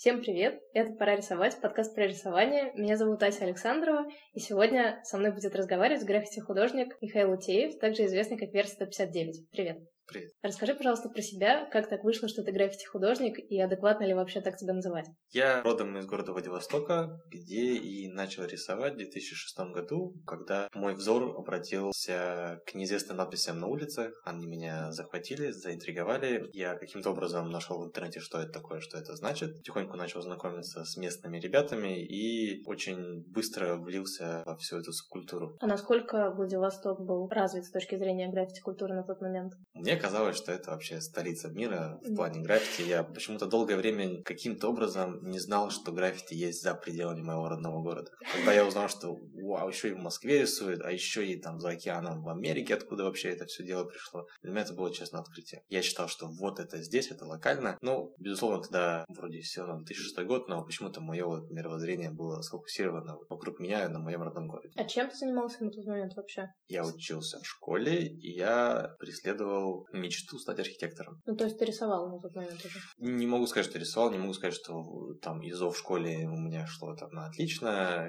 Всем привет! Это «Пора рисовать», подкаст про рисование. Меня зовут Ася Александрова, и сегодня со мной будет разговаривать граффити-художник Михаил Утеев, также известный как Верс 159. Привет! Привет. Расскажи, пожалуйста, про себя, как так вышло, что ты граффити-художник, и адекватно ли вообще так тебя называть? Я родом из города Владивостока, где и начал рисовать в 2006 году, когда мой взор обратился к неизвестным надписям на улицах. Они меня захватили, заинтриговали. Я каким-то образом нашел в интернете, что это такое, что это значит. Потихоньку начал знакомиться с местными ребятами и очень быстро влился во всю эту субкультуру. А насколько Владивосток был развит с точки зрения граффити-культуры на тот момент? Мне казалось, что это вообще столица мира в плане граффити. Я почему-то долгое время каким-то образом не знал, что граффити есть за пределами моего родного города. Когда я узнал, что вау, еще и в Москве рисуют, а еще и там за океаном в Америке, откуда вообще это все дело пришло, для меня это было, честно, открытие. Я считал, что вот это здесь, это локально. Ну, безусловно, тогда вроде все равно 2006 год, но почему-то мое вот мировоззрение было сфокусировано вокруг меня на моем родном городе. А чем ты занимался на тот момент вообще? Я учился в школе, и я преследовал мечту стать архитектором. Ну, то есть ты рисовал на тот момент уже? Не могу сказать, что рисовал, не могу сказать, что там ИЗО в школе у меня шло там на отлично,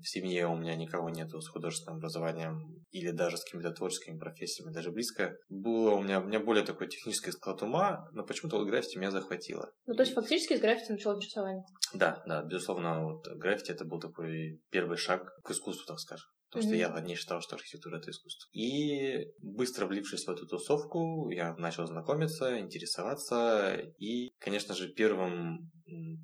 в семье у меня никого нету с художественным образованием или даже с какими-то творческими профессиями, даже близко. Было у меня, у меня более такой технический склад ума, но почему-то вот граффити меня захватило. Ну, то есть фактически с граффити начал рисование? Да, да, безусловно, вот граффити это был такой первый шаг к искусству, так скажем. Потому mm-hmm. что я не считал, что архитектура это искусство. И быстро влившись в эту тусовку, я начал знакомиться, интересоваться. И, конечно же, первым,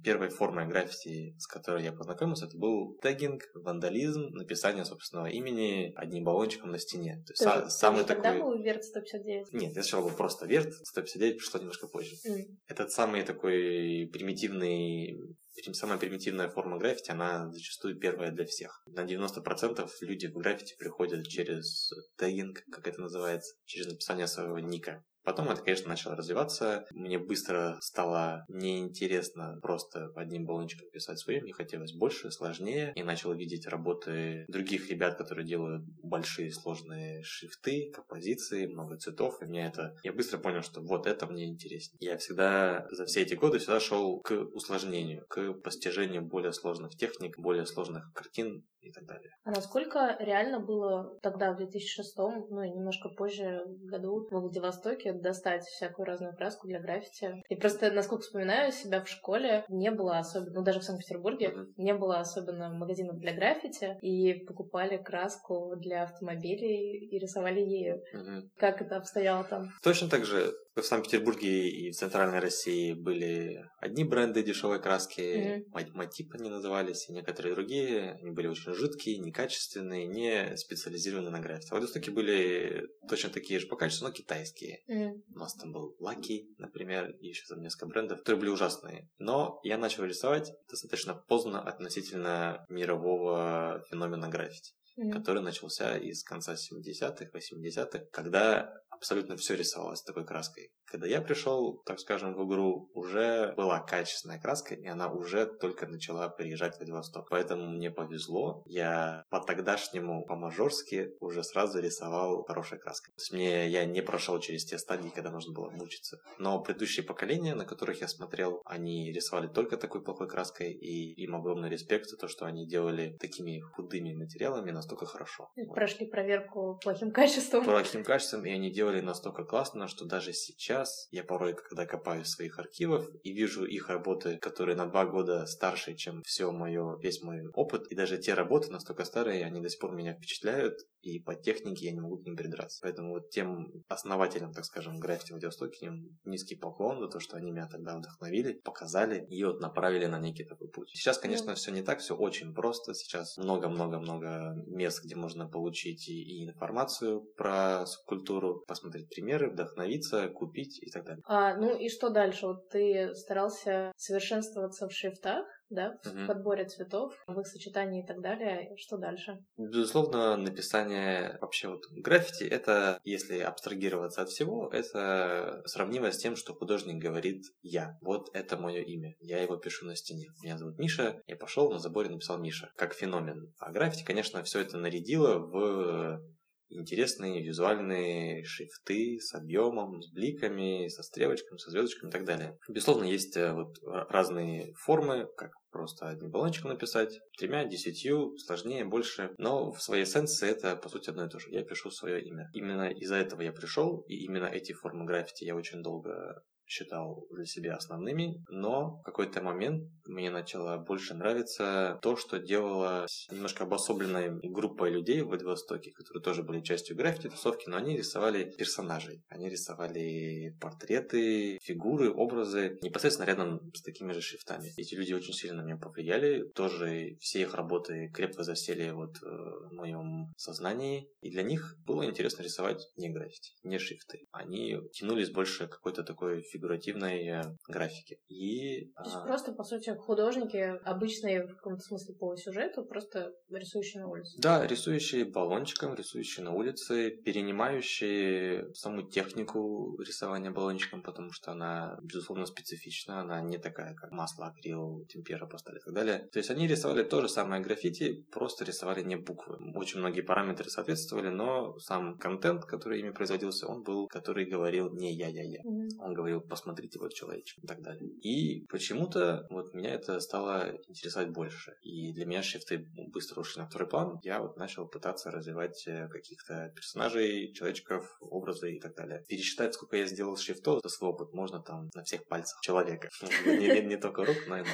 первой формой граффити, с которой я познакомился, это был тегинг, вандализм, написание собственного имени одним баллончиком на стене. То есть са- самый такой... Тогда был Верт 159? Нет, я сначала был просто Верт 159, пришло немножко позже. Mm. Этот самый такой примитивный самая примитивная форма граффити, она зачастую первая для всех. На 90% люди в граффити приходят через тегинг, как это называется, через написание своего ника. Потом это, конечно, начало развиваться. Мне быстро стало неинтересно просто одним баллончиком писать свое. Мне хотелось больше, сложнее. И начал видеть работы других ребят, которые делают большие сложные шрифты, композиции, много цветов. И мне это... Я быстро понял, что вот это мне интереснее. Я всегда за все эти годы всегда шел к усложнению, к постижению более сложных техник, более сложных картин и так далее. А насколько реально было тогда, в 2006, ну и немножко позже году в Владивостоке достать всякую разную краску для граффити? И просто, насколько вспоминаю себя в школе, не было особенно, ну даже в Санкт-Петербурге, mm-hmm. не было особенно магазинов для граффити, и покупали краску для автомобилей и рисовали ею. Mm-hmm. Как это обстояло там? Точно так же в Санкт-Петербурге и в Центральной России были одни бренды дешевой краски, mm-hmm. Матип они назывались, и некоторые другие. Они были очень жидкие, некачественные, не специализированные на граффити. В Владивостоке были точно такие же по качеству, но китайские. Mm-hmm. У нас там был Lucky, например, и еще там несколько брендов, которые были ужасные. Но я начал рисовать достаточно поздно относительно мирового феномена граффити, mm-hmm. который начался из конца 70-х, 80-х, когда абсолютно все рисовалось такой краской. Когда я пришел, так скажем, в игру, уже была качественная краска, и она уже только начала приезжать в Владивосток. Поэтому мне повезло. Я по тогдашнему, по-мажорски уже сразу рисовал хорошей краской. То есть мне, я не прошел через те стадии, когда нужно было мучиться. Но предыдущие поколения, на которых я смотрел, они рисовали только такой плохой краской, и им огромный респект за то, что они делали такими худыми материалами настолько хорошо. Прошли проверку плохим качеством. Плохим качеством, и они делали настолько классно, что даже сейчас сейчас я порой, когда копаюсь в своих архивах и вижу их работы, которые на два года старше, чем все мое, весь мой опыт, и даже те работы настолько старые, они до сих пор меня впечатляют, и по технике я не могу к ним придраться. Поэтому вот тем основателям, так скажем, граффити Владивостоке, низкий поклон за то, что они меня тогда вдохновили, показали и вот направили на некий такой путь. Сейчас, конечно, все не так, все очень просто. Сейчас много-много-много мест, где можно получить и, и информацию про субкультуру, посмотреть примеры, вдохновиться, купить учить и так далее. А, ну и что дальше? Вот ты старался совершенствоваться в шрифтах, да, в угу. подборе цветов, в их сочетании и так далее. Что дальше? Безусловно, написание вообще вот граффити это, если абстрагироваться от всего, это сравнимо с тем, что художник говорит «я». Вот это мое имя. Я его пишу на стене. Меня зовут Миша. Я пошел на заборе написал Миша. Как феномен. А граффити, конечно, все это нарядило в интересные визуальные шрифты с объемом, с бликами, со стрелочками, со звездочками и так далее. Безусловно, есть э, вот разные формы, как просто одним баллончиком написать, тремя, десятью, сложнее, больше. Но в своей эссенции это, по сути, одно и то же. Я пишу свое имя. Именно из-за этого я пришел, и именно эти формы граффити я очень долго считал для себя основными, но в какой-то момент мне начало больше нравиться то, что делала немножко обособленная группа людей в Владивостоке, которые тоже были частью граффити-тусовки, но они рисовали персонажей. Они рисовали портреты, фигуры, образы непосредственно рядом с такими же шрифтами. Эти люди очень сильно на меня повлияли. Тоже все их работы крепко засели вот э, в моем сознании. И для них было интересно рисовать не граффити, не шрифты. Они тянулись больше какой-то такой фигуративной э, графики. И, То есть а... просто, по сути, художники обычные в каком-то смысле по сюжету, просто рисующие на улице. Да, рисующие баллончиком, рисующие на улице, перенимающие саму технику рисования баллончиком, потому что она, безусловно, специфична, она не такая, как масло, акрил, темпера, пастель и так далее. То есть они рисовали то же самое граффити, просто рисовали не буквы. Очень многие параметры соответствовали, но сам контент, который ими производился, он был, который говорил не я-я-я. Mm-hmm. Он говорил посмотрите, вот человечек и так далее. И почему-то вот меня это стало интересовать больше. И для меня шрифты быстро ушли на второй план. Я вот начал пытаться развивать э, каких-то персонажей, человечков, образы и так далее. Пересчитать, сколько я сделал шрифтов за свой опыт, можно там на всех пальцах человека. Не, только рук, но и.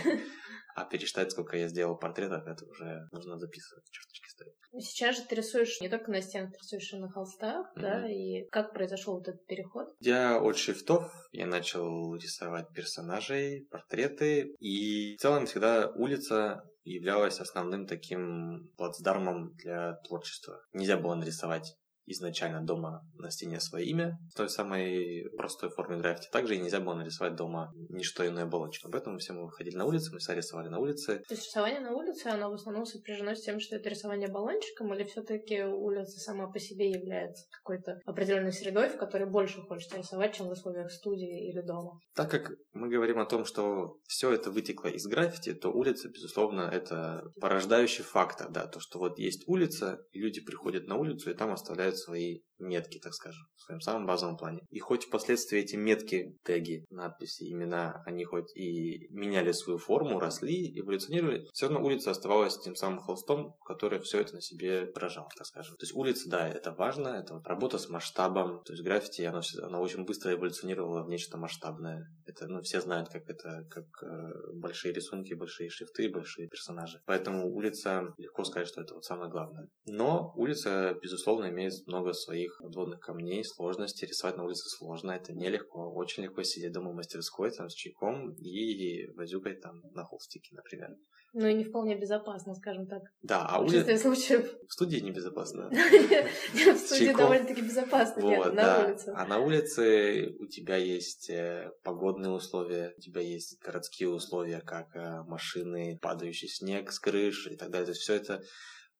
А пересчитать, сколько я сделал портретов, это уже нужно записывать, черточки ставить. Сейчас же ты рисуешь не только на стенах, ты рисуешь и на холстах, mm-hmm. да? И как произошел вот этот переход? Я от шрифтов я начал рисовать персонажей, портреты, и в целом всегда улица являлась основным таким плацдармом для творчества. Нельзя было нарисовать изначально дома на стене свое имя в той самой простой форме граффити. Также и нельзя было нарисовать дома ничто иное оболочку. Поэтому все мы выходили на улицу, мы все рисовали на улице. То есть рисование на улице, оно в основном сопряжено с тем, что это рисование баллончиком, или все-таки улица сама по себе является какой-то определенной средой, в которой больше хочется рисовать, чем в условиях студии или дома? Так как мы говорим о том, что все это вытекло из граффити, то улица, безусловно, это порождающий фактор, да, то, что вот есть улица, люди приходят на улицу, и там оставляют свои метки, так скажем, в своем самом базовом плане. И хоть впоследствии эти метки, теги, надписи, имена, они хоть и меняли свою форму, росли, эволюционировали, все равно улица оставалась тем самым холстом, который все это на себе выражал, так скажем. То есть улица, да, это важно, это работа с масштабом, то есть граффити, оно, оно очень быстро эволюционировало в нечто масштабное. Это, ну, все знают, как это, как э, большие рисунки, большие шрифты, большие персонажи. Поэтому улица, легко сказать, что это вот самое главное. Но улица, безусловно, имеет много своих подводных камней, сложностей. Рисовать на улице сложно, это нелегко. Очень легко сидеть дома в мастерской там, с чайком и возюкать там на холстике, например. Ну и не вполне безопасно, скажем так. Да, а улица... случаев... В студии небезопасно. В студии довольно-таки безопасно, нет, на улице. А на улице у тебя есть э, погодные условия, у тебя есть городские условия, как э, машины, падающий снег с крыш и так далее. То есть все это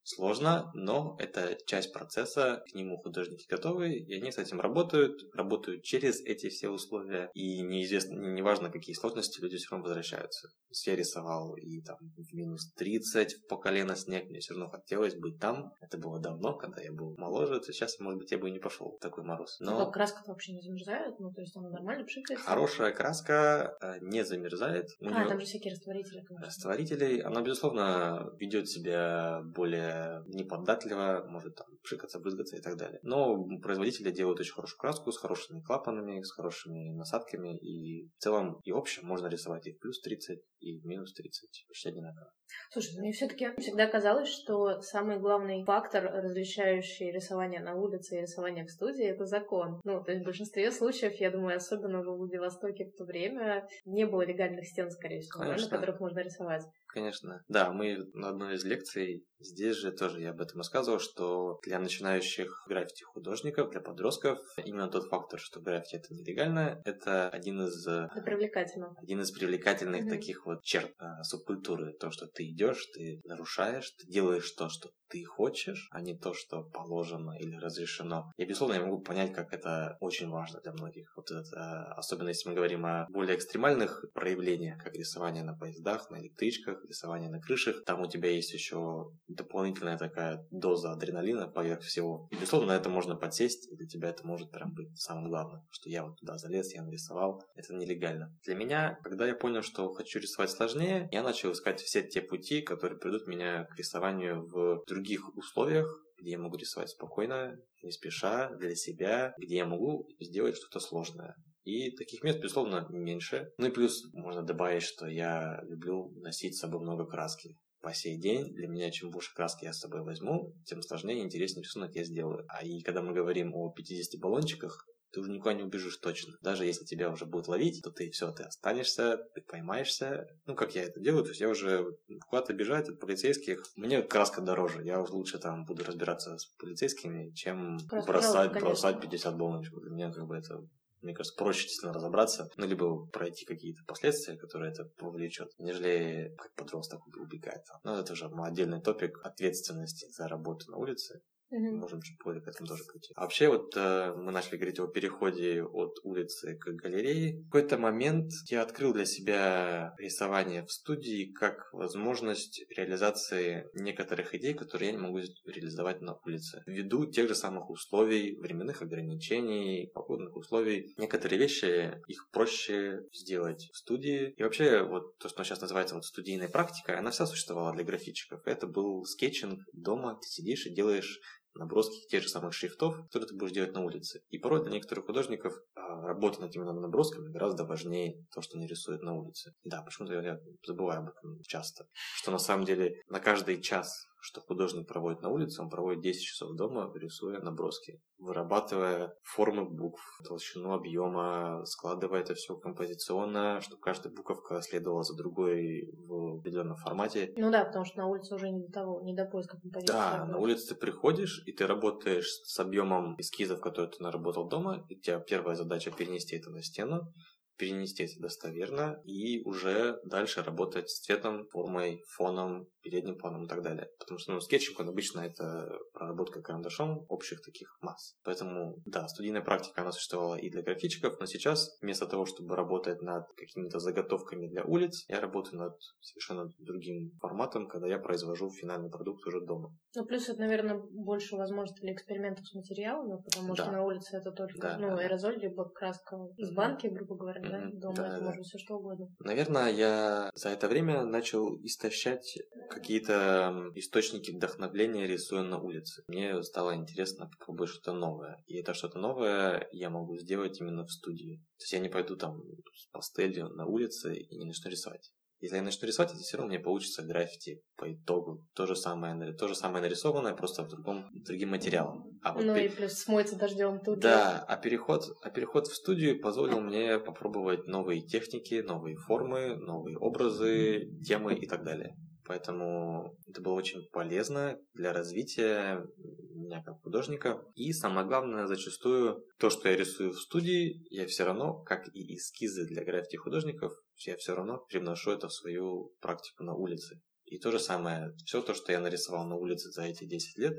сложно, но это часть процесса, к нему художники готовы, и они с этим работают, работают через эти все условия, и неизвестно, неважно какие сложности, люди все равно возвращаются. Я рисовал и там в минус 30 по колено снег, мне все равно хотелось быть там. Это было давно, когда я был моложе, то сейчас, может быть, я бы и не пошел в такой мороз. Но... А краска вообще не замерзает? Ну, то есть она нормально пшикается? Хорошая краска э, не замерзает. У а, нее... там же всякие растворители, конечно. Растворители. Она, безусловно, ведет себя более неподатливо, может там пшикаться, брызгаться и так далее. Но производители делают очень хорошую краску с хорошими клапанами, с хорошими насадками, и в целом и общем можно рисовать и в плюс 30, и в минус 30, почти одинаково. Слушай, мне все-таки всегда казалось, что самый главный фактор, различающий рисование на улице и рисование в студии, это закон. Ну, то есть в большинстве случаев, я думаю, особенно в Владивостоке в то время, не было легальных стен, скорее всего, на которых можно рисовать. Конечно. Да, мы на одной из лекций здесь же тоже я об этом рассказывал, что для начинающих граффити-художников, для подростков, именно тот фактор, что граффити это нелегально, это один из... Это привлекательно. Один из привлекательных mm-hmm. таких вот черт а, субкультуры. То, что ты идешь, ты нарушаешь, ты делаешь то, что ты хочешь, а не то, что положено или разрешено. И, безусловно, я могу понять, как это очень важно для многих. Вот это, особенно если мы говорим о более экстремальных проявлениях, как рисование на поездах, на электричках, рисование на крышах. Там у тебя есть еще дополнительная такая доза адреналина, поверх всего. И, безусловно, на это можно подсесть, и для тебя это может прям быть самым главным, что я вот туда залез, я нарисовал. Это нелегально. Для меня, когда я понял, что хочу рисовать сложнее, я начал искать все те пути, которые придут меня к рисованию в других условиях, где я могу рисовать спокойно, не спеша, для себя, где я могу сделать что-то сложное. И таких мест, безусловно, меньше. Ну и плюс можно добавить, что я люблю носить с собой много краски по сей день для меня чем больше краски я с собой возьму, тем сложнее и интереснее рисунок я сделаю. А и когда мы говорим о 50 баллончиках, ты уже никуда не убежишь точно. Даже если тебя уже будут ловить, то ты все, ты останешься, ты поймаешься. Ну, как я это делаю, то есть я уже куда-то бежать от полицейских. Мне краска дороже. Я уже лучше там буду разбираться с полицейскими, чем Просто бросать, бросать 50 баллончиков. Для меня как бы это мне кажется, проще действительно разобраться, ну, либо пройти какие-то последствия, которые это повлечет, нежели как подросток убегает. Но это уже отдельный топик ответственности за работу на улице. Угу. Можем чуть позже к этому тоже прийти. А вообще, вот э, мы начали говорить о переходе от улицы к галерее. В какой-то момент я открыл для себя рисование в студии как возможность реализации некоторых идей, которые я не могу реализовать на улице. Ввиду тех же самых условий, временных ограничений, погодных условий. Некоторые вещи, их проще сделать в студии. И вообще, вот то, что сейчас называется вот студийной практикой, она вся существовала для графичиков. Это был скетчинг дома, ты сидишь и делаешь наброски тех же самых шрифтов, которые ты будешь делать на улице. И порой для некоторых художников а, работа над именно набросками гораздо важнее то, что они рисуют на улице. Да, почему-то я забываю об этом часто. Что на самом деле на каждый час что художник проводит на улице, он проводит 10 часов дома, рисуя наброски, вырабатывая формы букв, толщину объема, складывая это все композиционно, чтобы каждая буковка следовала за другой в определенном формате. Ну да, потому что на улице уже не до того, не до поиска композиции. Да, на улице ты приходишь, и ты работаешь с объемом эскизов, которые ты наработал дома, и у тебя первая задача перенести это на стену, перенести это достоверно и уже дальше работать с цветом, формой, фоном, передним планом и так далее. Потому что ну, скетчинг, он обычно это проработка карандашом общих таких масс. Поэтому, да, студийная практика, она существовала и для графичиков, но сейчас вместо того, чтобы работать над какими-то заготовками для улиц, я работаю над совершенно другим форматом, когда я произвожу финальный продукт уже дома. Ну, плюс это, наверное, больше возможностей для экспериментов с материалами, потому да. что на улице это только да, ну, да. аэрозоль, либо краска из банки, грубо говоря. Да, дома да, это да. может все что угодно. Наверное, я за это время начал истощать какие-то источники вдохновления, рисуя на улице. Мне стало интересно попробовать что-то новое. И это что-то новое я могу сделать именно в студии. То есть я не пойду там с пастелью на улице и не начну рисовать. Если я начну рисовать, это все равно мне получится граффити по итогу. То же самое, то же самое нарисованное, просто в другом, другим материалом. А вот ну пер... и плюс смоется дождем тут. Да, а переход, а переход в студию позволил мне попробовать новые техники, новые формы, новые образы, темы и так далее. Поэтому это было очень полезно для развития меня как художника. И самое главное, зачастую, то, что я рисую в студии, я все равно, как и эскизы для граффити художников, я все равно привношу это в свою практику на улице. И то же самое, все то, что я нарисовал на улице за эти 10 лет,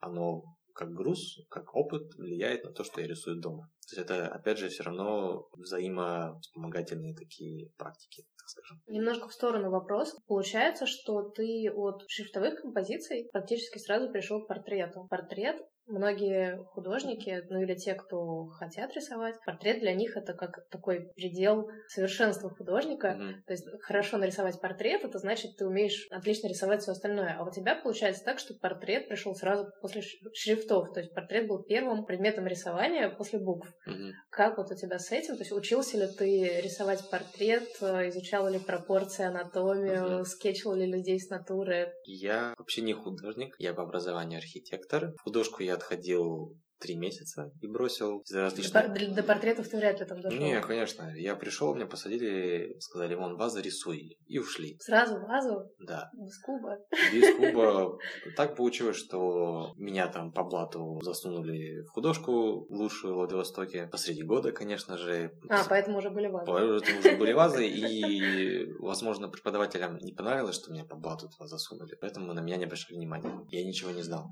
оно как груз, как опыт влияет на то, что я рисую дома. То есть это, опять же, все равно взаимовспомогательные такие практики, скажем. Немножко в сторону вопрос. Получается, что ты от шрифтовых композиций практически сразу пришел к портрету. Портрет Многие художники, ну или те, кто хотят рисовать, портрет для них это как такой предел совершенства художника. Mm-hmm. То есть хорошо нарисовать портрет, это значит, ты умеешь отлично рисовать все остальное. А у тебя получается так, что портрет пришел сразу после шрифтов. То есть портрет был первым предметом рисования после букв. Mm-hmm. Как вот у тебя с этим? То есть учился ли ты рисовать портрет, изучал ли пропорции, анатомию, mm-hmm. скетчил ли людей с натуры? Я вообще не художник, я по образованию архитектор. Художку я отходил три месяца и бросил из различных... До, до портретов ты вряд ли там дошел. Не, конечно. Я пришел, меня посадили, сказали, вон, вазу рисуй. И ушли. Сразу вазу? Да. Без куба? Без куба. Так получилось, что меня там по блату засунули в художку лучшую в Владивостоке. Посреди года, конечно же. А, поэтому уже были вазы. Поэтому уже были вазы. И, возможно, преподавателям не понравилось, что меня по блату туда засунули. Поэтому на меня не обращали внимания. Я ничего не знал.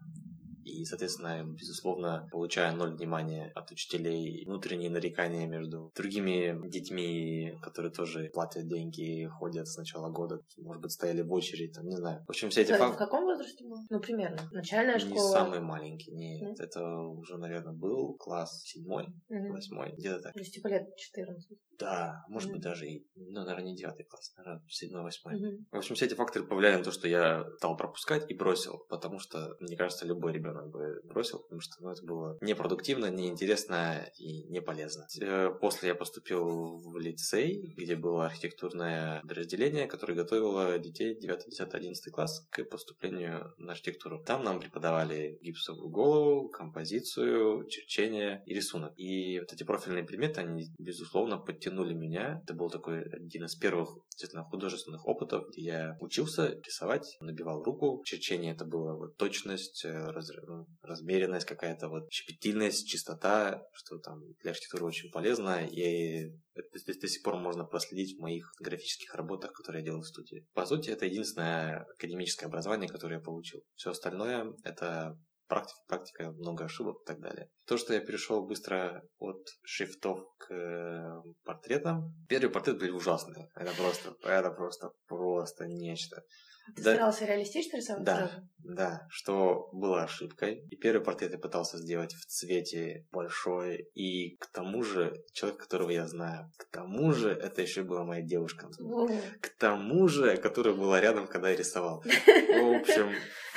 И, соответственно, безусловно, получая ноль внимания от учителей, внутренние нарекания между другими детьми, которые тоже платят деньги, ходят с начала года, может быть, стояли в очереди, там, не знаю. В общем, все эти факты... В каком возрасте был? Ну, примерно. Начальная школа? Не самый маленький, нет. нет? Это уже, наверное, был класс седьмой, восьмой, где-то так. То есть, типа лет 14. Да, может mm-hmm. быть, даже и, ну, наверное, не девятый класс, наверное, седьмой, восьмой. Mm-hmm. В общем, все эти факторы повлияли на то, что я стал пропускать и бросил, потому что, мне кажется, любой ребенок бы бросил, потому что ну, это было непродуктивно, неинтересно и не полезно. Э, после я поступил в лицей, где было архитектурное подразделение, которое готовило детей 9, 10, 11 класс к поступлению на архитектуру. Там нам преподавали гипсовую голову, композицию, черчение и рисунок. И вот эти профильные предметы, они, безусловно, подтянули меня. Это был такой один из первых действительно художественных опытов, где я учился рисовать, набивал руку. Черчение это было вот точность, э, раз, ну, размеренность какая-то, вот щепетильность, чистота, что там для архитектуры очень полезно. И это до, сих пор можно проследить в моих графических работах, которые я делал в студии. По сути, это единственное академическое образование, которое я получил. Все остальное это практика, практика, много ошибок и так далее. То, что я перешел быстро от шрифтов к э, портретам. Первые портреты были ужасные. Это просто, это просто, просто нечто. Ты да, старался реалистично рисовать да, сразу? Да, что было ошибкой. И первый портрет я пытался сделать в цвете большой. И к тому же, человек, которого я знаю, к тому же, это еще была моя девушка. К тому же, которая была рядом, когда я рисовал. В общем...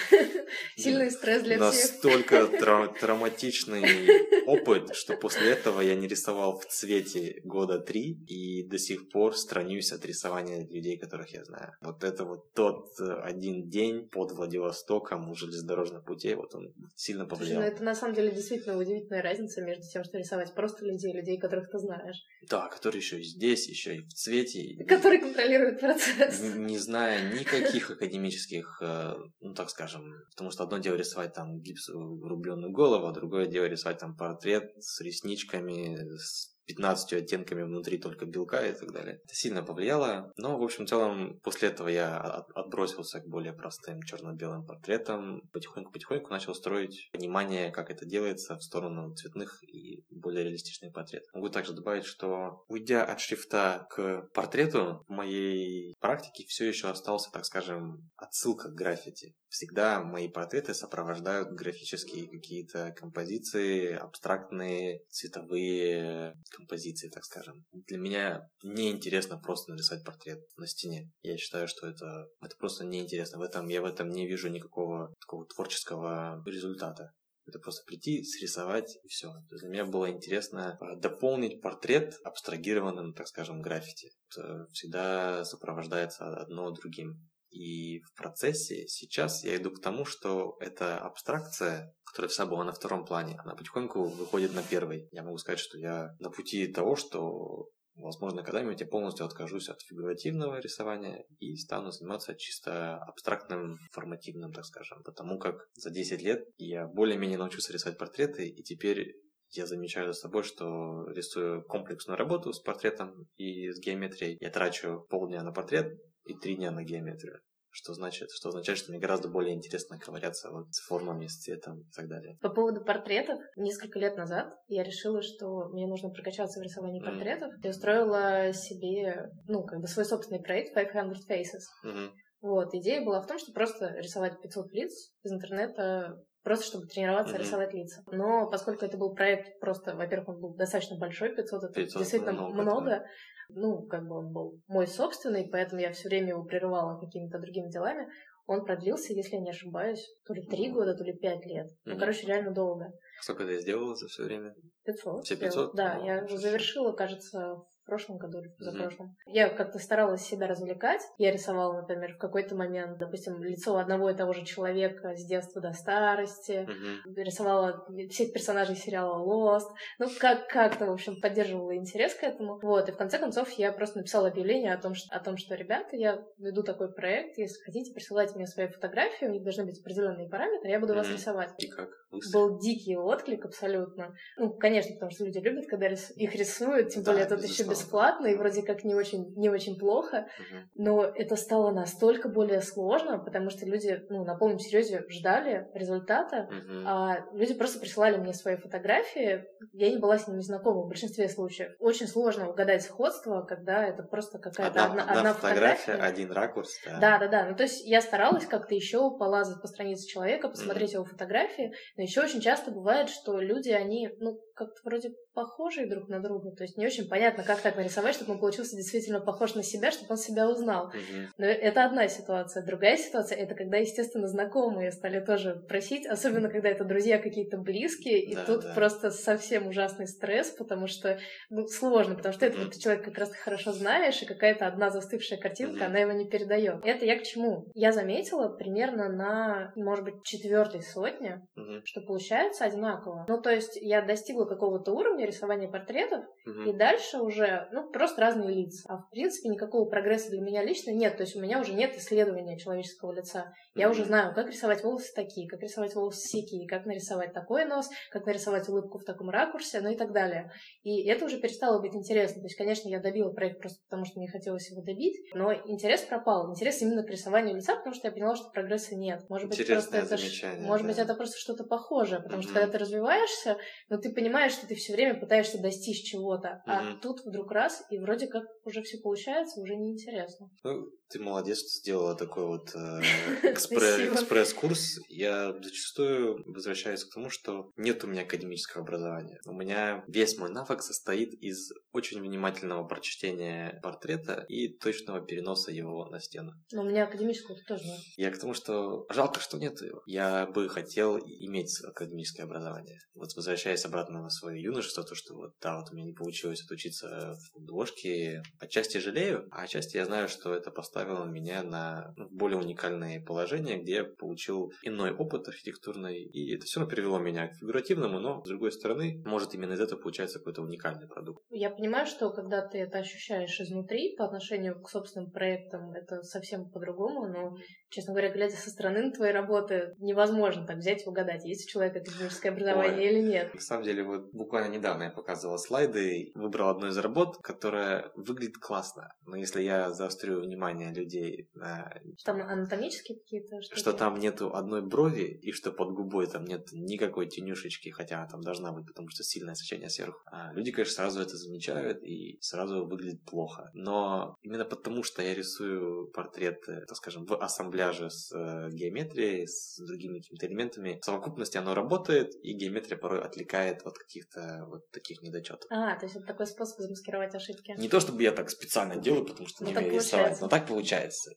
Сильный стресс для настолько всех. Настолько травматичный опыт, что после этого я не рисовал в цвете года три и до сих пор странюсь от рисования людей, которых я знаю. Вот это вот тот один день под Владивостоком у железнодорожных путей, вот он сильно повлиял. Слушай, ну это на самом деле действительно удивительная разница между тем, что рисовать просто людей, людей, которых ты знаешь. Да, которые еще и здесь, еще и в цвете. Которые контролируют процесс. Не, не зная никаких академических, э, ну так скажем, потому что одно дело рисовать там гипсовую рубленную голову, а другое дело рисовать там портрет с ресничками, с 15 оттенками внутри только белка и так далее. Это сильно повлияло, но, в общем, в целом, после этого я отбросился к более простым черно-белым портретам, потихоньку-потихоньку начал строить понимание, как это делается в сторону цветных и более реалистичных портретов. Могу также добавить, что уйдя от шрифта к портрету, в моей практике все еще остался, так скажем, отсылка к граффити. Всегда мои портреты сопровождают графические какие-то композиции, абстрактные, цветовые композиции, так скажем. Для меня неинтересно просто нарисовать портрет на стене. Я считаю, что это, это просто неинтересно. В этом, я в этом не вижу никакого такого творческого результата. Это просто прийти, срисовать и все. Для меня было интересно э, дополнить портрет абстрагированным, так скажем, граффити. Это всегда сопровождается одно другим. И в процессе сейчас я иду к тому, что эта абстракция, которая вся была на втором плане, она потихоньку выходит на первый. Я могу сказать, что я на пути того, что Возможно, когда-нибудь я полностью откажусь от фигуративного рисования и стану заниматься чисто абстрактным, формативным, так скажем. Потому как за 10 лет я более-менее научился рисовать портреты, и теперь я замечаю за собой, что рисую комплексную работу с портретом и с геометрией. Я трачу полдня на портрет, и три дня на геометрию. Что значит? Что означает, что мне гораздо более интересно ковыряться вот с формами, с цветом и так далее. По поводу портретов, несколько лет назад я решила, что мне нужно прокачаться в рисовании mm. портретов. Я устроила себе, ну, как бы свой собственный проект 500 Faces. Mm-hmm. Вот, идея была в том, что просто рисовать 500 лиц из интернета просто чтобы тренироваться mm-hmm. рисовать лица. Но поскольку это был проект просто, во-первых, он был достаточно большой, 500 это 500 действительно много, много да ну, как бы он был мой собственный, поэтому я все время его прерывала какими-то другими делами. Он продлился, если я не ошибаюсь, то ли три года, то ли пять лет. Mm-hmm. Ну, короче, реально долго. Сколько ты сделала за все время? 500. Все 500? Да, ну, я уже завершила, кажется, в прошлом году или за прошлом. Mm-hmm. Я как-то старалась себя развлекать. Я рисовала, например, в какой-то момент, допустим, лицо одного и того же человека с детства до старости. Mm-hmm. Рисовала всех персонажей сериала Lost. Ну, как- как-то, в общем, поддерживала интерес к этому. Вот, и в конце концов я просто написала объявление о том, что, о том, что ребята, я веду такой проект, если хотите, присылайте мне свои фотографии, у них должны быть определенные параметры, я буду mm-hmm. вас рисовать. И как? Был дикий отклик абсолютно. Ну, конечно, потому что люди любят, когда их рисуют, тем да, более тут еще без бесплатно и вроде как не очень, не очень плохо, но это стало настолько более сложно, потому что люди, ну, на полном серьезе ждали результата, а люди просто присылали мне свои фотографии, я не была с ними знакома в большинстве случаев. Очень сложно угадать сходство, когда это просто какая-то одна, одна, одна фотография, фотография, один ракурс. Да. да, да, да. Ну, то есть я старалась как-то еще полазать по странице человека, посмотреть его фотографии, но еще очень часто бывает, что люди, они, ну, как-то вроде похожие друг на друга. То есть не очень понятно, как так нарисовать, чтобы он получился действительно похож на себя, чтобы он себя узнал. Угу. Но это одна ситуация. Другая ситуация — это когда, естественно, знакомые стали тоже просить, особенно когда это друзья какие-то близкие, и да, тут да. просто совсем ужасный стресс, потому что ну, сложно, потому что угу. это ты человек как раз хорошо знаешь, и какая-то одна застывшая картинка, угу. она его не передает. Это я к чему? Я заметила примерно на, может быть, четвертой сотне, угу. что получается одинаково. Ну, то есть я достигла какого-то уровня, рисования портретов, угу. и дальше уже, ну, просто разные лица. А в принципе никакого прогресса для меня лично нет, то есть у меня уже нет исследования человеческого лица. Я уже знаю, как рисовать волосы такие, как рисовать волосы сякие, как нарисовать такой нос, как нарисовать улыбку в таком ракурсе, ну и так далее. И это уже перестало быть интересно. То есть, конечно, я добила проект просто потому, что мне хотелось его добить, но интерес пропал. Интерес именно к рисованию лица, потому что я поняла, что прогресса нет. Может быть, просто это, может да. быть, это просто что-то похожее, потому mm-hmm. что когда ты развиваешься, но ну, ты понимаешь, что ты все время пытаешься достичь чего-то, mm-hmm. а тут вдруг раз, и вроде как уже все получается, уже неинтересно. Ну, ты молодец, что сделала такой вот э, экспресс, экспресс-курс. Я зачастую возвращаюсь к тому, что нет у меня академического образования. У меня весь мой навык состоит из очень внимательного прочтения портрета и точного переноса его на стену. Но у меня академического тоже нет. Я к тому, что жалко, что нет его. Я бы хотел иметь академическое образование. Вот возвращаясь обратно на свое юношество, то, что вот, да, вот у меня не получилось отучиться в художке, отчасти жалею, а отчасти я знаю, что это поставлено поставило меня на более уникальное положение, где я получил иной опыт архитектурный, и это все равно привело меня к фигуративному, но, с другой стороны, может именно из этого получается какой-то уникальный продукт. Я понимаю, что когда ты это ощущаешь изнутри по отношению к собственным проектам, это совсем по-другому, но, честно говоря, глядя со стороны на твои работы, невозможно так взять и угадать, есть у человека академическое образование Ой, или нет. На самом деле, вот буквально недавно я показывал слайды, выбрал одну из работ, которая выглядит классно, но если я заострю внимание внимание людей. Что там анатомические какие-то штуки? Что там нету одной брови, и что под губой там нет никакой тенюшечки, хотя там должна быть, потому что сильное сочение сверху. А люди, конечно, сразу это замечают, и сразу выглядит плохо. Но именно потому, что я рисую портреты, так скажем, в ассамбляже с э, геометрией, с другими какими-то элементами, в совокупности оно работает, и геометрия порой отвлекает от каких-то вот таких недочетов. А, то есть это такой способ замаскировать ошибки. Не то, чтобы я так специально делаю, потому что ну, не умею рисовать, но так получается.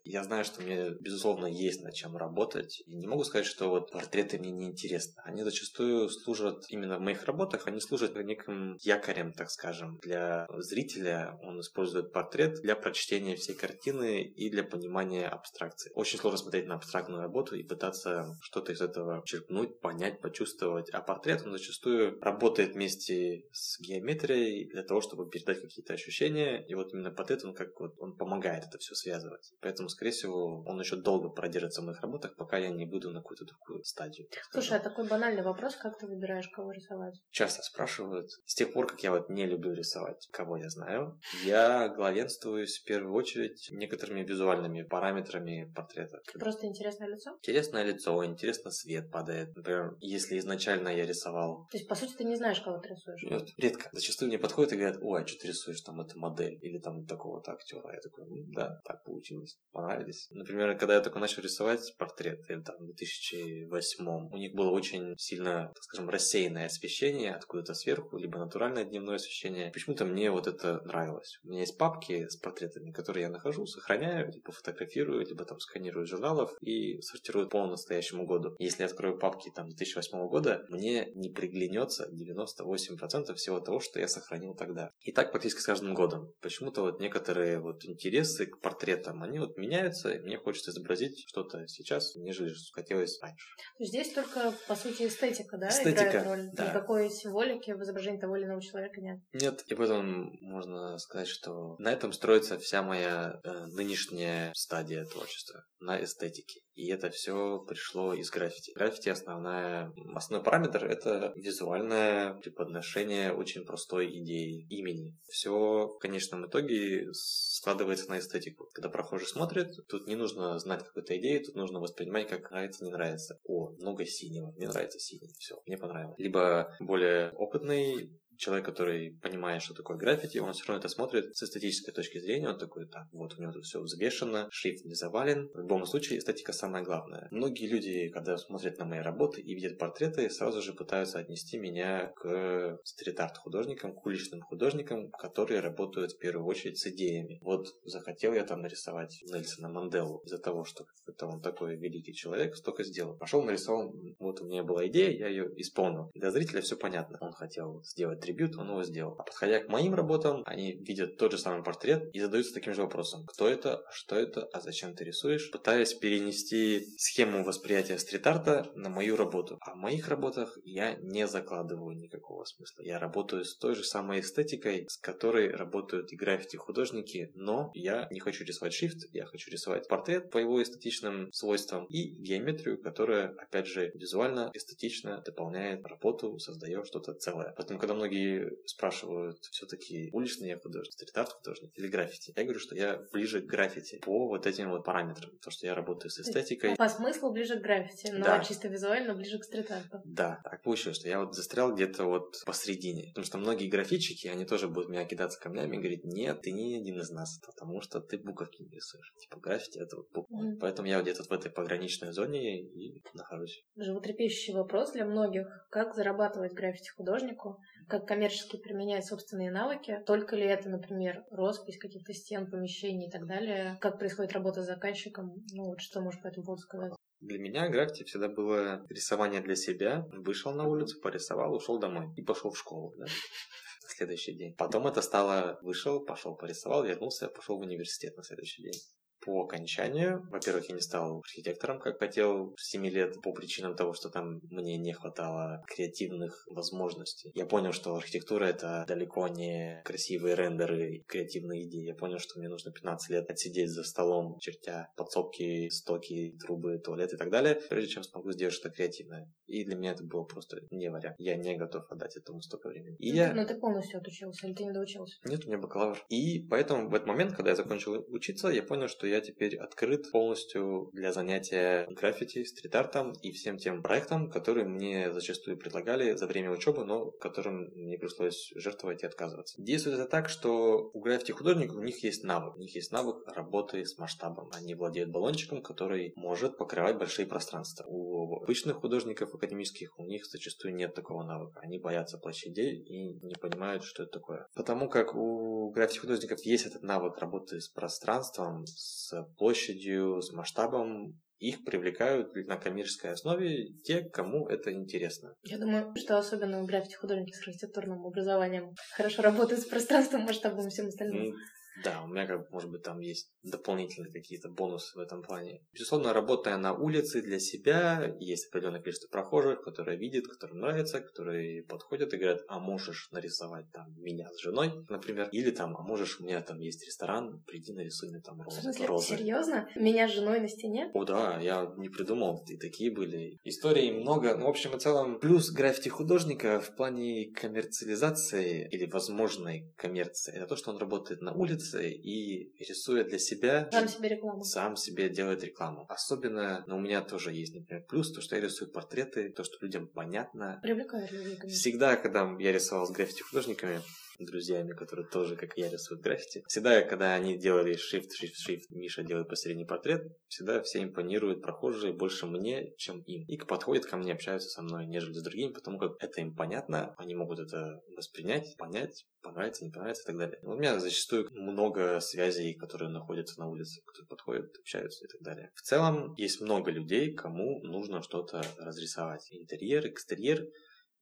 Я знаю, что мне, безусловно, есть над чем работать. И не могу сказать, что вот портреты мне не интересны. Они зачастую служат, именно в моих работах, они служат неким якорем, так скажем, для зрителя. Он использует портрет для прочтения всей картины и для понимания абстракции. Очень сложно смотреть на абстрактную работу и пытаться что-то из этого черпнуть, понять, почувствовать. А портрет, он зачастую работает вместе с геометрией для того, чтобы передать какие-то ощущения. И вот именно портрет, он как вот, он помогает это все связывать связывать. Поэтому, скорее всего, он еще долго продержится в моих работах, пока я не буду на какую-то другую стадию. Слушай, а такой банальный вопрос, как ты выбираешь, кого рисовать? Часто спрашивают. С тех пор, как я вот не люблю рисовать, кого я знаю, я главенствуюсь в первую очередь некоторыми визуальными параметрами портрета. Просто интересное лицо? Интересное лицо, интересно свет падает. Например, если изначально я рисовал... То есть, по сути, ты не знаешь, кого ты рисуешь? Нет, редко. Зачастую мне подходят и говорят, ой, а что ты рисуешь там, это модель или там такого-то актера. Я такой, да, так получилось получилось, понравились. Например, когда я только начал рисовать портреты в 2008 у них было очень сильно, так скажем, рассеянное освещение откуда-то сверху, либо натуральное дневное освещение. Почему-то мне вот это нравилось. У меня есть папки с портретами, которые я нахожу, сохраняю, либо фотографирую, либо там сканирую журналов и сортирую по настоящему году. Если я открою папки там 2008 года, мне не приглянется 98% всего того, что я сохранил тогда. И так практически с каждым годом. Почему-то вот некоторые вот интересы к портретам там, они вот меняются, и мне хочется изобразить что-то сейчас, нежели хотелось раньше. Здесь только, по сути, эстетика, да, эстетика, играет роль? Да. Никакой символики в изображении того или иного человека нет? Нет, и поэтому можно сказать, что на этом строится вся моя э, нынешняя стадия творчества, на эстетике. И это все пришло из граффити. Граффити основная, основной параметр — это визуальное преподношение очень простой идеи, имени. Все в конечном итоге складывается на эстетику. Когда прохожий смотрит, тут не нужно знать какую-то идею, тут нужно воспринимать, как нравится, не нравится. О, много синего, мне нравится синий, все, мне понравилось. Либо более опытный человек, который понимает, что такое граффити, он все равно это смотрит с эстетической точки зрения, он такой, так, вот у него тут все взвешено, шрифт не завален. В любом случае, эстетика самое главное. Многие люди, когда смотрят на мои работы и видят портреты, сразу же пытаются отнести меня к стрит-арт художникам, к уличным художникам, которые работают в первую очередь с идеями. Вот захотел я там нарисовать Нельсона Манделу из-за того, что это он такой великий человек, столько сделал. Пошел нарисовал, вот у меня была идея, я ее исполнил. Для зрителя все понятно. Он хотел сделать атрибют, он его сделал. А подходя к моим работам, они видят тот же самый портрет и задаются таким же вопросом. Кто это? Что это? А зачем ты рисуешь? Пытаясь перенести схему восприятия стрит-арта на мою работу. А в моих работах я не закладываю никакого смысла. Я работаю с той же самой эстетикой, с которой работают и граффити-художники, но я не хочу рисовать шрифт, я хочу рисовать портрет по его эстетичным свойствам и геометрию, которая, опять же, визуально, эстетично дополняет работу, создает что-то целое. Поэтому, когда многие многие спрашивают, все-таки уличный я художник, стрит-арт художник или граффити. Я говорю, что я ближе к граффити по вот этим вот параметрам. То, что я работаю с эстетикой. По смыслу ближе к граффити, но да. чисто визуально ближе к стрит-арту. Да, так получилось, что я вот застрял где-то вот посредине. Потому что многие графичики, они тоже будут меня кидаться камнями и говорить, нет, ты не один из нас, потому что ты буковки не рисуешь. Типа граффити это вот буква. Mm. Поэтому я вот где-то в этой пограничной зоне и нахожусь. Животрепещущий вопрос для многих. Как зарабатывать граффити художнику? Как коммерчески применять собственные навыки. Только ли это, например, роспись каких-то стен, помещений и так далее? Как происходит работа с заказчиком? Ну вот что можешь по этому поводу сказать? Для меня граффити всегда было рисование для себя. Вышел на улицу, порисовал, ушел домой и пошел в школу. Да? следующий день. Потом это стало, вышел, пошел, порисовал, вернулся, пошел в университет на следующий день по окончанию. Во-первых, я не стал архитектором, как хотел в 7 лет, по причинам того, что там мне не хватало креативных возможностей. Я понял, что архитектура — это далеко не красивые рендеры, креативные идеи. Я понял, что мне нужно 15 лет отсидеть за столом, чертя подсобки, стоки, трубы, туалет и так далее, прежде чем смогу сделать что-то креативное. И для меня это было просто не вариант. Я не готов отдать этому столько времени. И ну, я... Но ты полностью отучился или ты не доучился? Нет, у меня бакалавр. И поэтому в этот момент, когда я закончил учиться, я понял, что я теперь открыт полностью для занятия граффити, стрит-артом и всем тем проектам, которые мне зачастую предлагали за время учебы, но которым мне пришлось жертвовать и отказываться. Действует это так, что у граффити-художников у них есть навык. У них есть навык работы с масштабом. Они владеют баллончиком, который может покрывать большие пространства. У обычных художников академических у них зачастую нет такого навыка. Они боятся площадей и не понимают, что это такое. Потому как у граффити-художников есть этот навык работы с пространством, с площадью, с масштабом, их привлекают на коммерческой основе те, кому это интересно. Я думаю, что особенно граффити художники с архитектурным образованием хорошо работают с пространством, масштабом и всем остальным. Да, у меня, как может быть, там есть дополнительные какие-то бонусы в этом плане. Безусловно, работая на улице для себя, есть определенное количество прохожих, которые видят, которым нравится, которые подходят и говорят, а можешь нарисовать там меня с женой, например, или там, а можешь, у меня там есть ресторан, приди нарисуй мне там розы. В смысле, розы. серьезно? Меня с женой на стене? О, да, я не придумал, и такие были. Историй много, ну, в общем и целом, плюс граффити художника в плане коммерциализации или возможной коммерции, это то, что он работает на улице, улице и рисует для себя... Сам себе рекламу. Сам себе делает рекламу. Особенно, ну, у меня тоже есть, например, плюс, то, что я рисую портреты, то, что людям понятно. Привлекает людей. Всегда, когда я рисовал с граффити-художниками, друзьями, которые тоже, как я, рисуют граффити. Всегда, когда они делали shift, shift, shift, Миша делает последний портрет, всегда все импонируют прохожие больше мне, чем им. И подходят ко мне, общаются со мной, нежели с другими, потому как это им понятно, они могут это воспринять, понять, понравится, не понравится и так далее. У меня зачастую много связей, которые находятся на улице, которые подходят, общаются и так далее. В целом, есть много людей, кому нужно что-то разрисовать. Интерьер, экстерьер,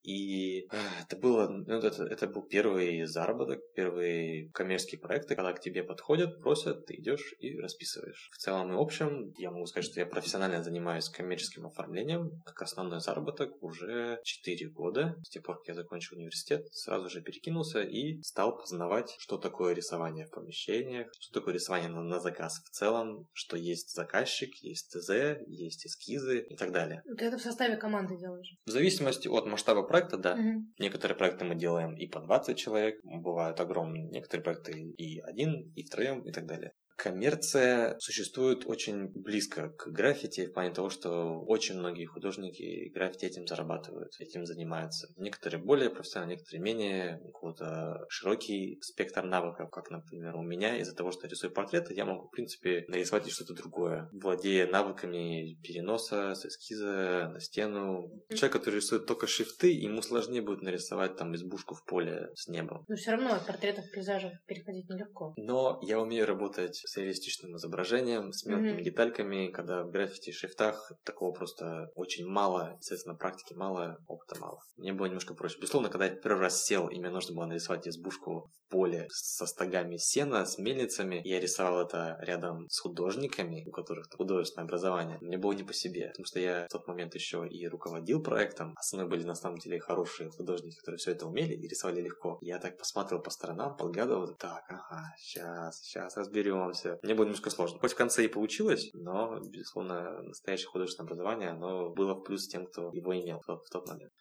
И это было, ну, это, это был первый заработок, первые коммерческие проекты, когда к тебе подходят, просят, ты идешь и расписываешь. В целом и общем, я могу сказать, что я профессионально занимаюсь коммерческим оформлением, как основной заработок уже 4 года. С тех пор, как я закончил университет, сразу же перекинулся и стал познавать, что такое рисование в помещениях, что такое рисование на, на заказ в целом, что есть заказчик, есть ТЗ, есть эскизы и так далее. Ты это в составе команды делаешь? В зависимости от масштаба проекта, да. Угу. Некоторые проекты мы делаем и по 20 человек, бывают огромные. Некоторые проекты и один, и втроем, и так далее коммерция существует очень близко к граффити в плане того, что очень многие художники граффити этим зарабатывают, этим занимаются. Некоторые более профессионально, некоторые менее, у кого-то широкий спектр навыков, как, например, у меня. Из-за того, что рисую портреты, я могу, в принципе, нарисовать и что-то другое, владея навыками переноса с эскиза на стену. Человек, который рисует только шрифты, ему сложнее будет нарисовать там избушку в поле с небом. Но все равно от портретов к пейзажам переходить нелегко. Но я умею работать с реалистичным изображением, с мелкими mm-hmm. детальками, когда в граффити шрифтах такого просто очень мало, естественно, практики мало, опыта мало. Мне было немножко проще. Безусловно, когда я первый раз сел, и мне нужно было нарисовать избушку в поле со стогами сена, с мельницами, я рисовал это рядом с художниками, у которых художественное образование. Мне было не по себе, потому что я в тот момент еще и руководил проектом, а со мной были на самом деле хорошие художники, которые все это умели и рисовали легко. Я так посмотрел по сторонам, подгадывал, так, ага, сейчас, сейчас разберемся все. Мне было немножко сложно. Хоть в конце и получилось, но, безусловно, настоящее художественное образование, оно было в плюс тем, кто его имел в тот, момент.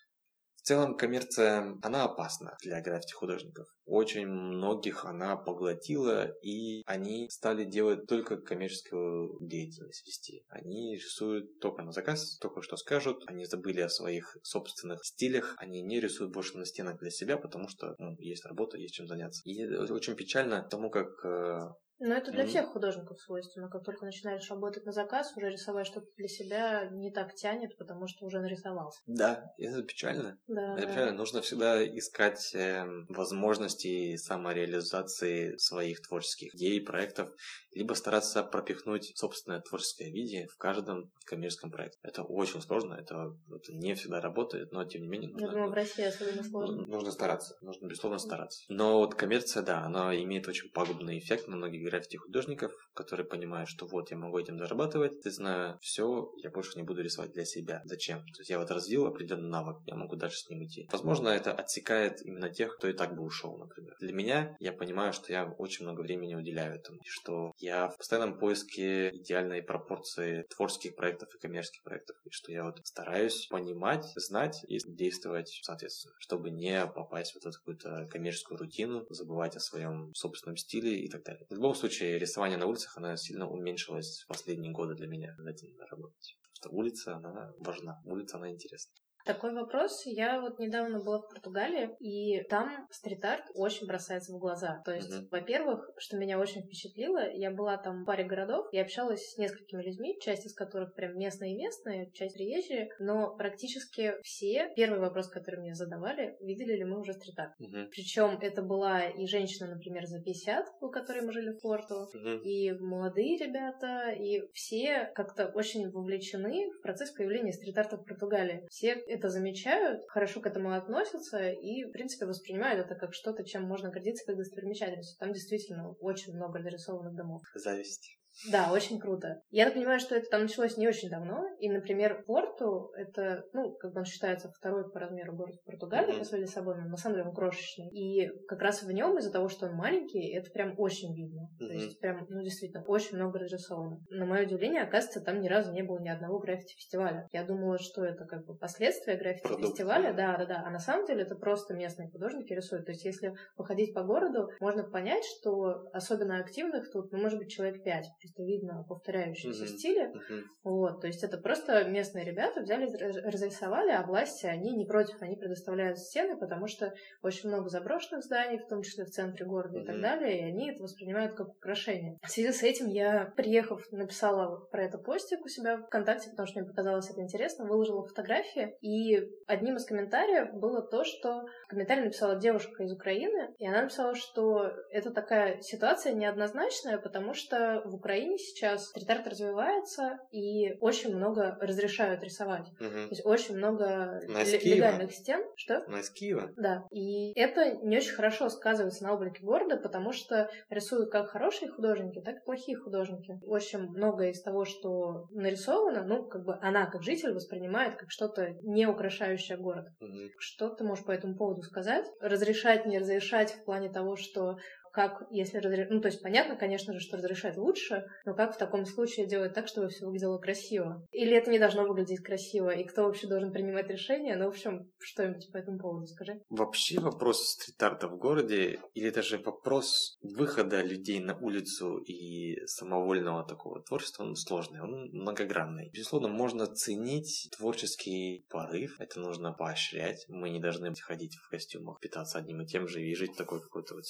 В целом коммерция, она опасна для граффити-художников. Очень многих она поглотила, и они стали делать только коммерческую деятельность вести. Они рисуют только на заказ, только что скажут, они забыли о своих собственных стилях, они не рисуют больше на стенах для себя, потому что ну, есть работа, есть чем заняться. И очень печально тому, как э, но это для всех художников свойственно. Как только начинаешь работать на заказ, уже рисовать что-то для себя не так тянет, потому что уже нарисовался. Да, это печально. Да, это печально. Нужно всегда искать э, возможности самореализации своих творческих идей, проектов, либо стараться пропихнуть собственное творческое видение в каждом коммерческом проекте. Это очень сложно, это, это не всегда работает, но тем не менее нужно... Я думаю, в России особенно сложно. Нужно стараться, нужно, безусловно, стараться. Но вот коммерция, да, она имеет очень пагубный эффект на многих граффити-художников, которые понимают, что вот я могу этим зарабатывать, ты знаю, все, я больше не буду рисовать для себя. Зачем? То есть я вот развил определенный навык, я могу дальше с ним идти. Возможно, это отсекает именно тех, кто и так бы ушел, например. Для меня, я понимаю, что я очень много времени уделяю этому, и что я в постоянном поиске идеальной пропорции творческих проектов и коммерческих проектов, и что я вот стараюсь понимать, знать и действовать соответственно, чтобы не попасть в эту какую-то коммерческую рутину, забывать о своем собственном стиле и так далее. В любом случае, рисование на улицах, оно сильно уменьшилось в последние годы для меня. Над этим работать. Потому что улица, она важна. Улица, она интересна. Такой вопрос. Я вот недавно была в Португалии, и там стрит-арт очень бросается в глаза. То есть, mm-hmm. во-первых, что меня очень впечатлило, я была там в паре городов, я общалась с несколькими людьми, часть из которых прям местные и местные, часть приезжие, но практически все, первый вопрос, который мне задавали, видели ли мы уже стрит-арт. Mm-hmm. Причем это была и женщина, например, за 50, у которой мы жили в Порту, mm-hmm. и молодые ребята, и все как-то очень вовлечены в процесс появления стрит-арта в Португалии. Все это замечают, хорошо к этому относятся и, в принципе, воспринимают это как что-то, чем можно гордиться как достопримечательность. Там действительно очень много нарисованных домов. Зависть. Да, очень круто. Я так понимаю, что это там началось не очень давно. И, например, Порту — это, ну, как бы он считается второй по размеру город Португалии mm-hmm. после Лиссабона. На самом деле он крошечный. И как раз в нем из-за того, что он маленький, это прям очень видно. Mm-hmm. То есть прям, ну, действительно, очень много разрисовано. На мое удивление, оказывается, там ни разу не было ни одного граффити-фестиваля. Я думала, что это как бы последствия граффити-фестиваля. Да, да, да. А на самом деле это просто местные художники рисуют. То есть если походить по городу, можно понять, что особенно активных тут, ну, может быть, человек пять чисто видно повторяющиеся mm-hmm. стили. Mm-hmm. Вот, то есть это просто местные ребята взяли, разрисовали, а власти, они не против, они предоставляют стены, потому что очень много заброшенных зданий, в том числе в центре города mm-hmm. и так далее, и они это воспринимают как украшение. В связи с этим я, приехав, написала про это постик у себя в ВКонтакте, потому что мне показалось это интересно, выложила фотографии, и одним из комментариев было то, что комментарий написала девушка из Украины, и она написала, что это такая ситуация неоднозначная, потому что в Украине Украине сейчас стрит-арт развивается, и очень много разрешают рисовать. Угу. То есть очень много легальных стен. Что? Но из Киева. Да. И это не очень хорошо сказывается на облике города, потому что рисуют как хорошие художники, так и плохие художники. Очень многое из того, что нарисовано, ну, как бы она, как житель, воспринимает как что-то не украшающее город. Мгм. Что ты можешь по этому поводу сказать? Разрешать, не разрешать в плане того, что как, если разрешать... Ну, то есть понятно, конечно же, что разрешать лучше, но как в таком случае делать так, чтобы все выглядело красиво? Или это не должно выглядеть красиво? И кто вообще должен принимать решения? Ну, в общем, что-нибудь по этому поводу скажи. Вообще вопрос стрит-арта в городе, или даже вопрос выхода людей на улицу и самовольного такого творчества, он сложный, он многогранный. Безусловно, можно ценить творческий порыв, это нужно поощрять. Мы не должны ходить в костюмах, питаться одним и тем же и жить такой какой-то вот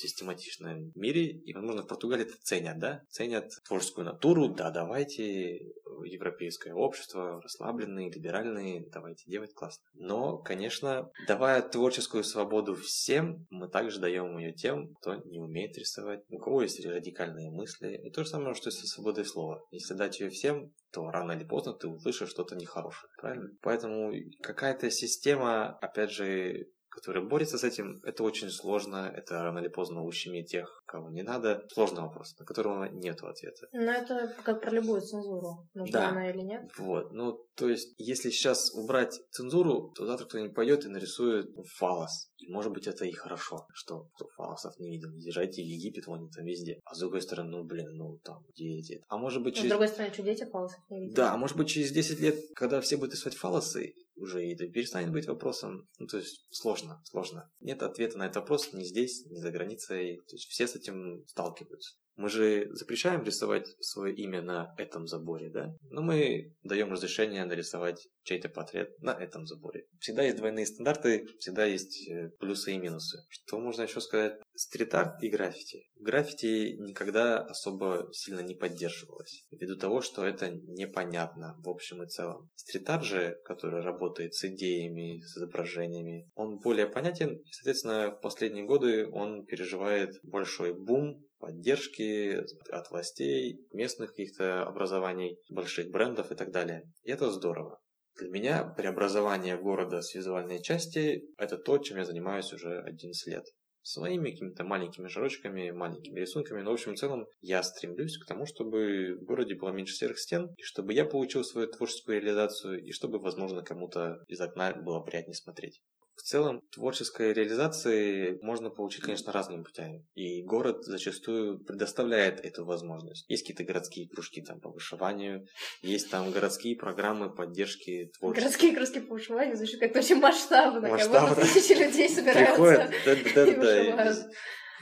систематичном мире. И, возможно, в Португалии это ценят, да? Ценят творческую натуру, да, давайте, европейское общество, расслабленные, либеральные, давайте делать классно. Но, конечно, давая творческую свободу всем, мы также даем ее тем, кто не умеет рисовать, у кого есть радикальные мысли. И то же самое, что и со свободой слова. Если дать ее всем, то рано или поздно ты услышишь что-то нехорошее, правильно? Поэтому какая-то система, опять же, которая борется с этим, это очень сложно, это рано или поздно ущемит тех, кого не надо. Сложный вопрос, на которого нет ответа. Но это как про любую цензуру. Нужна Да. она или нет? Вот, ну, то есть, если сейчас убрать цензуру, то завтра кто-нибудь пойдет и нарисует фалос. И, может быть, это и хорошо, что фалосов не видел. Езжайте в Египет, вон они там везде. А с другой стороны, ну, блин, ну, там, дети. А может быть, Но, с через... другой стороны, что дети фалосов не видят? Да, а может быть, через 10 лет, когда все будут рисовать фалосы, уже это перестанет быть вопросом. Ну, то есть, сложно, сложно. Нет ответа на этот вопрос ни здесь, ни за границей. То есть, все с этим сталкиваются. Мы же запрещаем рисовать свое имя на этом заборе, да? Но мы даем разрешение нарисовать чей-то портрет на этом заборе. Всегда есть двойные стандарты, всегда есть э, плюсы и минусы. Что можно еще сказать? Стрит-арт и граффити. Граффити никогда особо сильно не поддерживалось, ввиду того, что это непонятно в общем и целом. Стрит-арт же, который работает с идеями, с изображениями, он более понятен, и, соответственно, в последние годы он переживает большой бум поддержки от властей, местных каких-то образований, больших брендов и так далее. И это здорово. Для меня преобразование города с визуальной части – это то, чем я занимаюсь уже 11 лет. Своими какими-то маленькими шарочками, маленькими рисунками. Но, в общем и целом, я стремлюсь к тому, чтобы в городе было меньше серых стен, и чтобы я получил свою творческую реализацию, и чтобы, возможно, кому-то из окна было приятнее смотреть. В целом, творческой реализации можно получить, конечно, разными путями. И город зачастую предоставляет эту возможность. Есть какие-то городские кружки там по вышиванию, есть там городские программы поддержки творчества. Городские кружки по вышиванию звучит как-то очень масштабно. Масштабно. Как будто тысячи людей собираются Приходят, и да-да-да.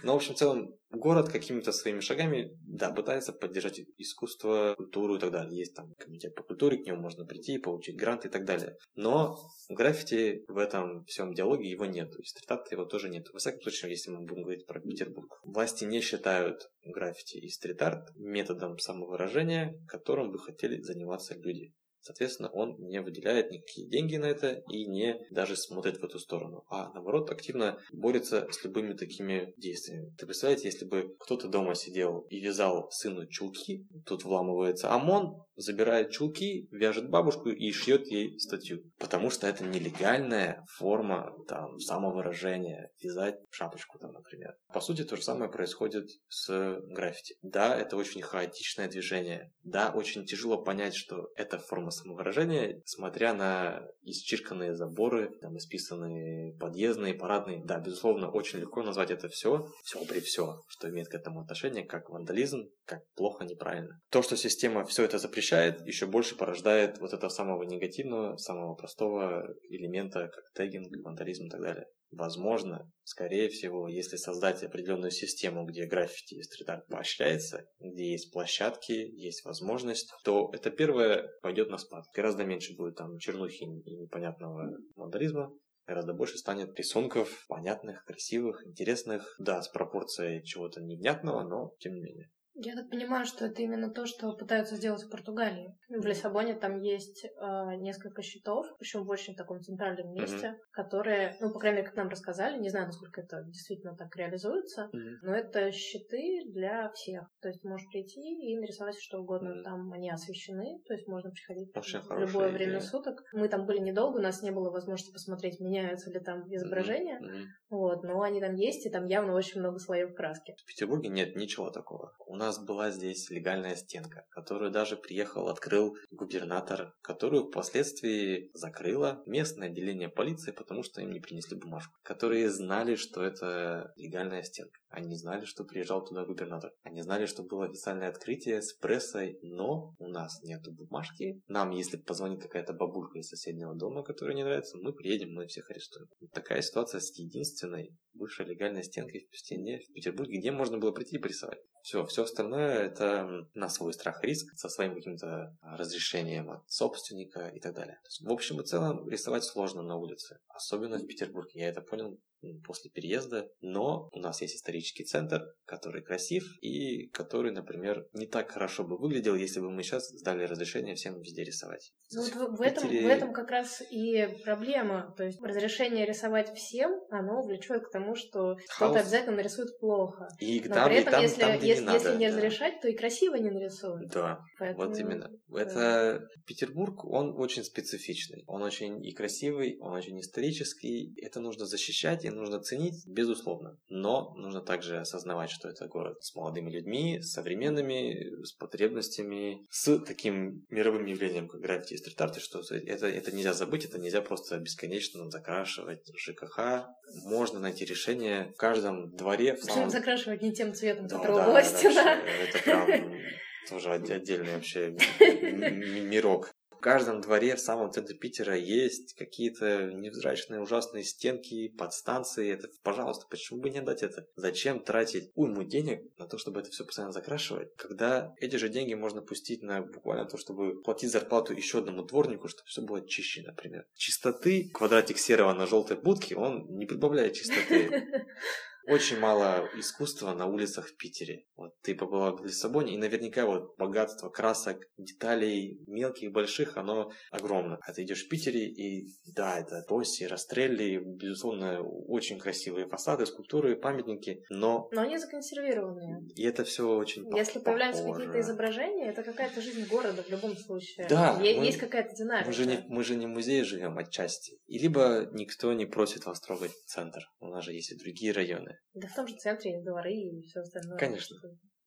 Но, в общем, в целом, город какими-то своими шагами, да, пытается поддержать искусство, культуру и так далее. Есть там комитет по культуре, к нему можно прийти, получить грант и так далее. Но граффити в этом всем диалоге его нет. Есть стрит-арта его тоже нет. Во всяком случае, если мы будем говорить про Петербург. Власти не считают граффити и стрит-арт методом самовыражения, которым бы хотели заниматься люди. Соответственно, он не выделяет никакие деньги на это и не даже смотрит в эту сторону, а наоборот активно борется с любыми такими действиями. Ты представляете, если бы кто-то дома сидел и вязал сыну чулки, тут вламывается ОМОН, забирает чулки, вяжет бабушку и шьет ей статью. Потому что это нелегальная форма там, самовыражения, вязать шапочку там, например. По сути, то же самое происходит с граффити. Да, это очень хаотичное движение. Да, очень тяжело понять, что это форма самовыражения, смотря на исчирканные заборы, там, исписанные подъездные, парадные. Да, безусловно, очень легко назвать это все, все при все, что имеет к этому отношение, как вандализм, как плохо, неправильно. То, что система все это запрещает, еще больше порождает вот этого самого негативного, самого простого элемента, как тегинг, вандализм и так далее. Возможно, скорее всего, если создать определенную систему, где граффити и стрит-арт поощряется, где есть площадки, есть возможность, то это первое пойдет на спад. Гораздо меньше будет там чернухи и непонятного вандализма, гораздо больше станет рисунков понятных, красивых, интересных, да, с пропорцией чего-то невнятного, но тем не менее. Я так понимаю, что это именно то, что пытаются сделать в Португалии. В Лиссабоне там есть э, несколько счетов, причем в очень таком центральном месте, mm-hmm. которые, ну, по крайней мере, как нам рассказали, не знаю, насколько это действительно так реализуется, mm-hmm. но это щиты для всех. То есть можешь прийти и нарисовать что угодно. Mm-hmm. Там они освещены, то есть можно приходить Очень в любое идея. время суток. Мы там были недолго, у нас не было возможности посмотреть, меняются ли там изображения. Mm-hmm. Вот, но они там есть, и там явно очень много слоев краски. В Петербурге нет ничего такого. У нас была здесь легальная стенка, которую даже приехал, открыл губернатор, которую впоследствии закрыло местное отделение полиции, потому что им не принесли бумажку. Которые знали, что это легальная стенка. Они знали, что приезжал туда губернатор. Они знали, что было официальное открытие с прессой, но у нас нету бумажки. Нам, если позвонит какая-то бабулька из соседнего дома, которая не нравится, мы приедем, мы всех арестуем. Такая ситуация с единственной бывшей легальной стенкой в стене в Петербурге, где можно было прийти и порисовать. Все, все остальное это на свой страх и риск, со своим каким-то разрешением от собственника и так далее. В общем и целом рисовать сложно на улице, особенно в Петербурге. Я это понял после переезда, но у нас есть исторический центр, который красив и который, например, не так хорошо бы выглядел, если бы мы сейчас сдали разрешение всем везде рисовать. Ну, вот в, в, этом, в этом как раз и проблема. То есть разрешение рисовать всем, оно влечет к тому, что кто-то обязательно нарисует плохо. И Но там, при этом, и там, если, там, если, не, если надо, не разрешать, то и красиво не нарисуют. Да, Поэтому... вот именно. Да. Это Петербург, он очень специфичный. Он очень и красивый, он очень исторический. Это нужно защищать, и нужно ценить, безусловно. Но нужно также осознавать, что это город с молодыми людьми, с современными, с потребностями, с таким мировым явлением, как граффити и стрит-арт, что это, это нельзя забыть, это нельзя просто бесконечно закрашивать ЖКХ. Можно найти решение в каждом дворе. В самом... закрашивать не тем цветом, да, которого да, была стена. Это прям тоже отдельный вообще мирок каждом дворе в самом центре Питера есть какие-то невзрачные ужасные стенки, подстанции. Это, пожалуйста, почему бы не дать это? Зачем тратить уйму денег на то, чтобы это все постоянно закрашивать, когда эти же деньги можно пустить на буквально то, чтобы платить зарплату еще одному дворнику, чтобы все было чище, например. Чистоты, квадратик серого на желтой будке, он не прибавляет чистоты. Очень мало искусства на улицах в Питере. Вот ты побывал в Лиссабоне, и наверняка вот богатство красок, деталей мелких, больших, оно огромно. А ты идешь в Питере, и да, это Тоси, Растрелли, безусловно, очень красивые фасады, скульптуры, памятники, но... Но они законсервированные. И это все очень Если похоже. появляются какие-то изображения, это какая-то жизнь города в любом случае. Да. Е- мы, есть какая-то динамика. Мы же, не, мы же не в музее живем отчасти. И либо никто не просит вас трогать центр. У нас же есть и другие районы. Да в том же центре есть дворы и все остальное. Конечно.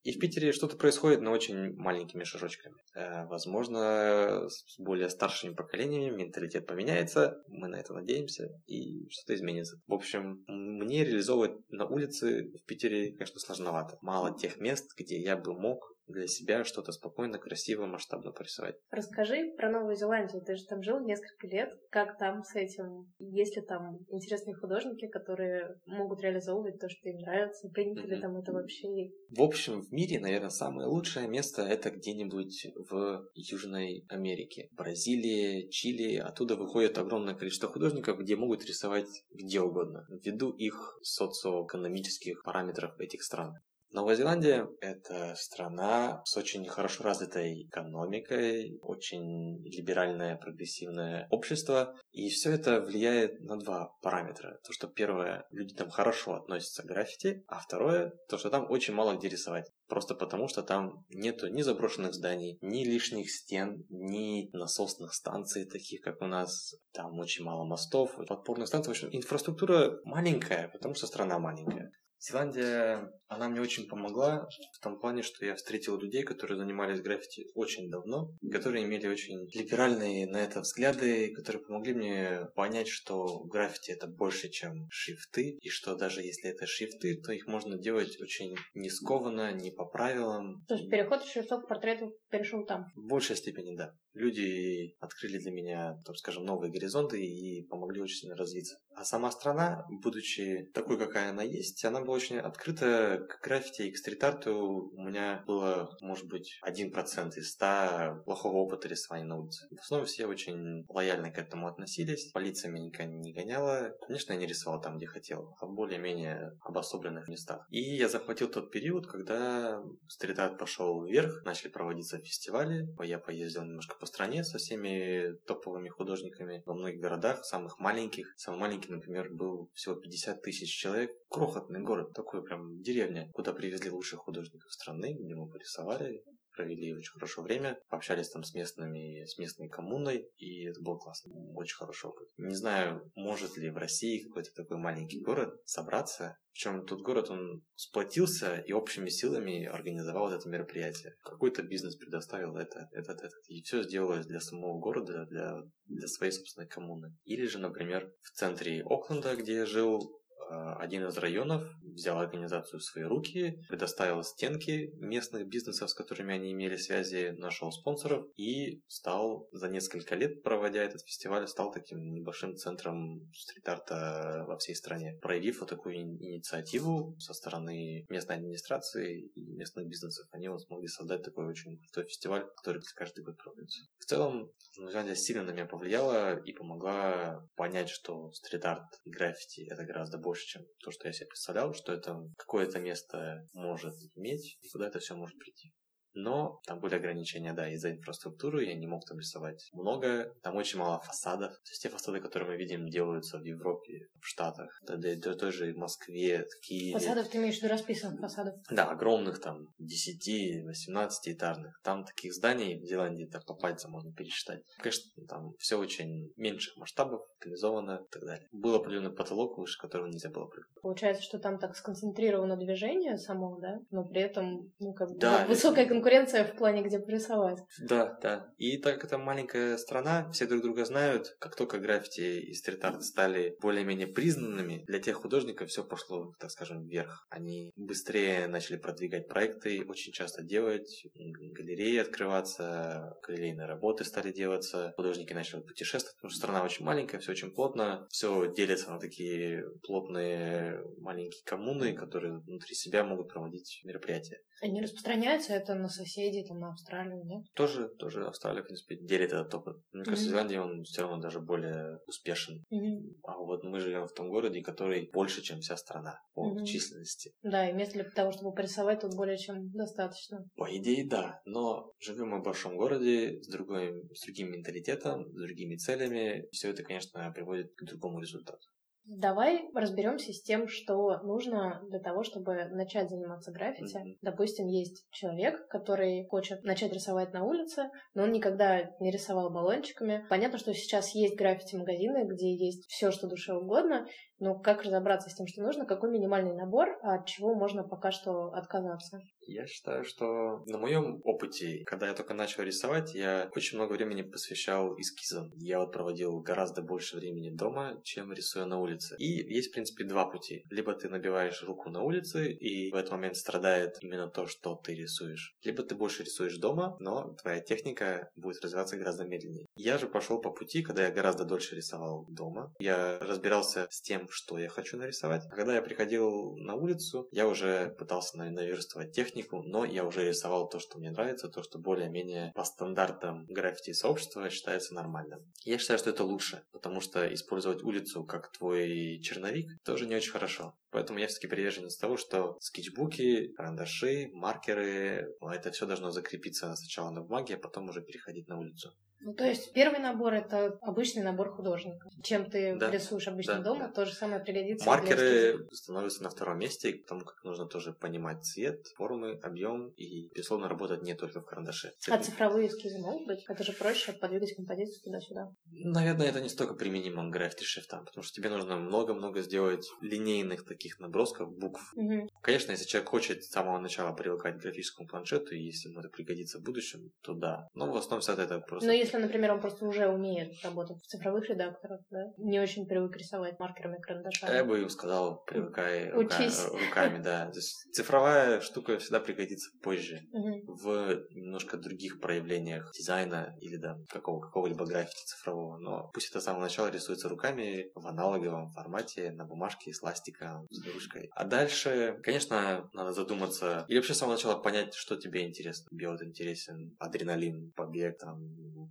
И в Питере что-то происходит, но очень маленькими шажочками. Э, возможно, с более старшими поколениями менталитет поменяется, мы на это надеемся, и что-то изменится. В общем, мне реализовывать на улице в Питере, конечно, сложновато. Мало тех мест, где я бы мог для себя что-то спокойно, красиво, масштабно порисовать. Расскажи про Новую Зеландию. Ты же там жил несколько лет. Как там с этим? Есть ли там интересные художники, которые могут реализовывать то, что им нравится? Принято mm-hmm. ли там это вообще? В общем, в мире, наверное, самое лучшее место это где-нибудь в Южной Америке. Бразилия, Чили. Оттуда выходит огромное количество художников, где могут рисовать где угодно, ввиду их социоэкономических параметров этих стран. Новая Зеландия – это страна с очень хорошо развитой экономикой, очень либеральное прогрессивное общество, и все это влияет на два параметра. То, что первое, люди там хорошо относятся к граффити, а второе, то, что там очень мало где рисовать. Просто потому, что там нету ни заброшенных зданий, ни лишних стен, ни насосных станций, таких как у нас. Там очень мало мостов, подпорных станций. В общем, инфраструктура маленькая, потому что страна маленькая. Зеландия, она мне очень помогла в том плане, что я встретил людей, которые занимались граффити очень давно, которые имели очень либеральные на это взгляды, которые помогли мне понять, что граффити это больше, чем шрифты, и что даже если это шрифты, то их можно делать очень не скованно, не по правилам. То есть переход шрифтов к портрету перешел там? В большей степени, да. Люди открыли для меня, так скажем, новые горизонты и помогли очень сильно развиться. А сама страна, будучи такой, какая она есть, она была очень открыта к граффити и к стрит-арту. У меня было, может быть, один процент из ста плохого опыта рисования на улице. В основном все очень лояльно к этому относились. Полиция меня никогда не гоняла. Конечно, я не рисовал там, где хотел, а в более-менее обособленных местах. И я захватил тот период, когда стрит-арт пошел вверх, начали проводиться фестивали. Я поездил немножко по стране со всеми топовыми художниками во многих городах, самых маленьких. Самый маленький, например, был всего 50 тысяч человек. Крохотный город, такой прям деревня, куда привезли лучших художников страны, где мы порисовали, провели очень хорошо время, пообщались там с местными, с местной коммуной, и это было классно, очень хорошо. Не знаю, может ли в России какой-то такой маленький город собраться, причем тот город, он сплотился и общими силами организовал это мероприятие. Какой-то бизнес предоставил это, этот, этот. И все сделалось для самого города, для, для своей собственной коммуны. Или же, например, в центре Окленда, где я жил, один из районов взял организацию в свои руки, предоставил стенки местных бизнесов, с которыми они имели связи, нашел спонсоров и стал за несколько лет, проводя этот фестиваль, стал таким небольшим центром стрит-арта во всей стране. Проявив вот такую инициативу со стороны местной администрации и местных бизнесов, они вот смогли создать такой очень крутой фестиваль, который каждый год проводится. В целом, Новозеландия сильно на меня повлияла и помогла понять, что стрит-арт и граффити — это гораздо больше чем то, что я себе представлял, что это какое-то место может иметь и куда это все может прийти. Но там были ограничения, да, из-за инфраструктуры, я не мог там рисовать много. Там очень мало фасадов. То есть те фасады, которые мы видим, делаются в Европе, в Штатах, да, да, да той в Москве, в Киеве. Фасадов ты имеешь в виду расписанных фасадов? Да, огромных там 10-18 этажных. Там таких зданий в Зеландии так по пальцам можно пересчитать. Конечно, там все очень меньших масштабов, локализовано и так далее. Был определенный потолок, выше которого нельзя было прыгнуть. Получается, что там так сконцентрировано движение само, да? Но при этом, ну, как бы, да, высокая конкуренция конкуренция в плане, где порисовать. Да, да. И так как это маленькая страна, все друг друга знают. Как только граффити и стрит-арт стали более-менее признанными, для тех художников все пошло, так скажем, вверх. Они быстрее начали продвигать проекты, очень часто делать, галереи открываться, галерейные работы стали делаться, художники начали путешествовать, потому что страна очень маленькая, все очень плотно, все делится на такие плотные маленькие коммуны, которые внутри себя могут проводить мероприятия. Они распространяются это на соседей, там, на Австралию, нет? Тоже, тоже Австралия, в принципе, делит этот опыт. Мне кажется, mm-hmm. Зеландия, он все равно даже более успешен. Mm-hmm. А вот мы живем в том городе, который больше, чем вся страна по mm-hmm. численности. Да, и мест для того, чтобы порисовать, тут более чем достаточно. По идее, да. Но живем мы в большом городе с, другой, с другим менталитетом, с другими целями. Все это, конечно, приводит к другому результату. Давай разберемся с тем, что нужно для того, чтобы начать заниматься граффити. Mm-hmm. Допустим, есть человек, который хочет начать рисовать на улице, но он никогда не рисовал баллончиками. Понятно, что сейчас есть граффити-магазины, где есть все, что душе угодно, но как разобраться с тем, что нужно, какой минимальный набор, а от чего можно пока что отказаться? Я считаю, что на моем опыте, когда я только начал рисовать, я очень много времени посвящал эскизам. Я вот проводил гораздо больше времени дома, чем рисуя на улице. И есть, в принципе, два пути. Либо ты набиваешь руку на улице, и в этот момент страдает именно то, что ты рисуешь. Либо ты больше рисуешь дома, но твоя техника будет развиваться гораздо медленнее. Я же пошел по пути, когда я гораздо дольше рисовал дома. Я разбирался с тем, что я хочу нарисовать. А когда я приходил на улицу, я уже пытался наверстывать технику, но я уже рисовал то, что мне нравится, то, что более-менее по стандартам граффити сообщества считается нормальным. Я считаю, что это лучше, потому что использовать улицу как твой черновик тоже не очень хорошо. Поэтому я все-таки приверженец того, что скетчбуки, карандаши, маркеры, это все должно закрепиться сначала на бумаге, а потом уже переходить на улицу. Ну, то есть первый набор это обычный набор художника. Чем ты да. рисуешь обычно да, дома, да. то же самое пригодится. Маркеры становятся на втором месте, потому как нужно тоже понимать цвет, формы, объем и, безусловно, работать не только в карандаше. А цифровые эскизы могут быть? Это же проще подвигать композицию туда-сюда. Наверное, это не столько применимо к граффити-шрифтам, потому что тебе нужно много-много сделать линейных таких набросков, букв. Угу. Конечно, если человек хочет с самого начала привыкать к графическому планшету, и если ему это пригодится в будущем, то да. Но в основном все это просто... Но если например, он просто уже умеет работать в цифровых редакторах, да, не очень привык рисовать маркерами карандашами. Я бы сказал, привыкай рука, руками, да. То есть цифровая штука всегда пригодится позже угу. в немножко других проявлениях дизайна или да, какого, какого-либо граффити цифрового. Но пусть это с самого начала рисуется руками в аналоговом формате, на бумажке, с ластиком, с ручкой. А дальше, конечно, надо задуматься, или вообще с самого начала понять, что тебе интересно. Вот интересен адреналин, побег, там,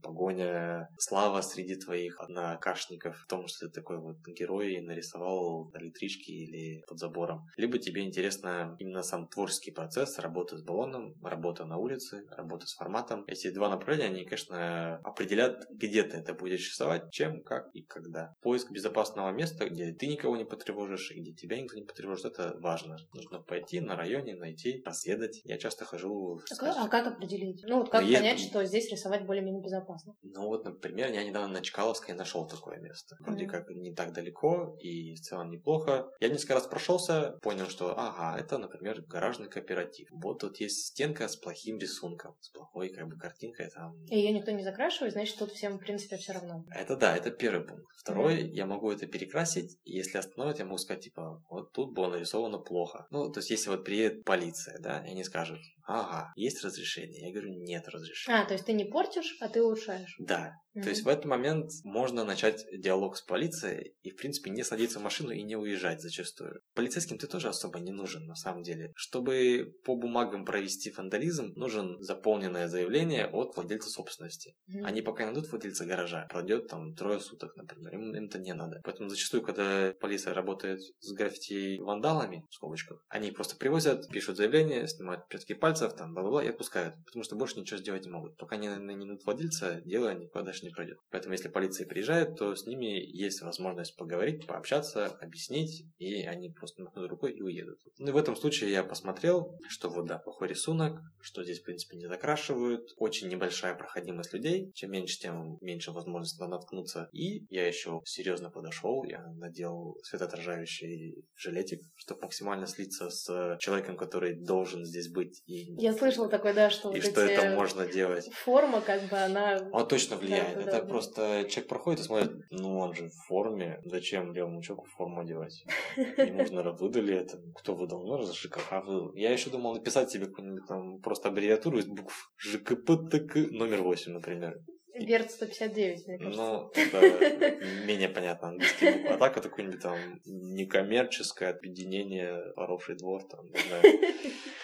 погоня, слава среди твоих однокашников, в том, что ты такой вот герой нарисовал на электричке или под забором. Либо тебе интересно именно сам творческий процесс, работа с баллоном, работа на улице, работа с форматом. Эти два направления, они, конечно, определят, где ты это будешь рисовать, чем, как и когда. Поиск безопасного места, где ты никого не потревожишь и где тебя никто не потревожит, это важно. Нужно пойти на районе, найти, расследовать. Я часто хожу... А, а как определить? Ну вот как Приезд... понять, что здесь рисовать более-менее безопасно? Ну вот, например, я недавно на Чкаловской нашел такое место. Вроде mm-hmm. как не так далеко и в целом неплохо. Я несколько раз прошелся, понял, что ага, это, например, гаражный кооператив. Вот тут есть стенка с плохим рисунком, с плохой как бы картинкой там. И ее никто не закрашивает, значит, тут всем, в принципе, все равно. Это да, это первый пункт. Второй, mm-hmm. я могу это перекрасить, и если остановить, я могу сказать, типа, вот тут было нарисовано плохо. Ну, то есть, если вот приедет полиция, да, и они скажут, ага, есть разрешение? Я говорю, нет разрешения. А, то есть ты не портишь, а ты улучшаешь. Да. Mm-hmm. То есть в этот момент можно начать диалог с полицией и, в принципе, не садиться в машину и не уезжать зачастую. Полицейским ты тоже особо не нужен, на самом деле. Чтобы по бумагам провести вандализм, нужен заполненное заявление от владельца собственности. Mm-hmm. Они пока найдут владельца гаража, пройдет там трое суток, например, им, им это не надо. Поэтому зачастую, когда полиция работает с граффити вандалами, в скобочках, они просто привозят, пишут заявление, снимают отпечатки пальцев, там, бла-бла-бла, и отпускают. Потому что больше ничего сделать не могут. Пока не найдут владельца, дело никуда дальше не пройдет. Поэтому, если полиция приезжает, то с ними есть возможность поговорить, пообщаться, объяснить, и они просто махнут рукой и уедут. Ну и в этом случае я посмотрел, что вот да, плохой рисунок, что здесь, в принципе, не закрашивают, очень небольшая проходимость людей, чем меньше, тем меньше возможность наткнуться. И я еще серьезно подошел, я надел светоотражающий жилетик, чтобы максимально слиться с человеком, который должен здесь быть. И я слышала такое, да, что и вот что это можно делать. Форма, как бы она. Он точно влияет. Да, это да, просто человек проходит и смотрит, ну он же в форме, зачем левому человеку форму одевать? Ему нужно выдали это. Кто выдал? Ну, раз ЖКХ выдал. Я еще думал написать себе какую-нибудь там просто аббревиатуру из букв ЖКПТК номер 8, например. Верт 159, мне кажется. Ну, это менее понятно английский букв. А так это какое-нибудь там некоммерческое объединение, воровший двор, там, не знаю.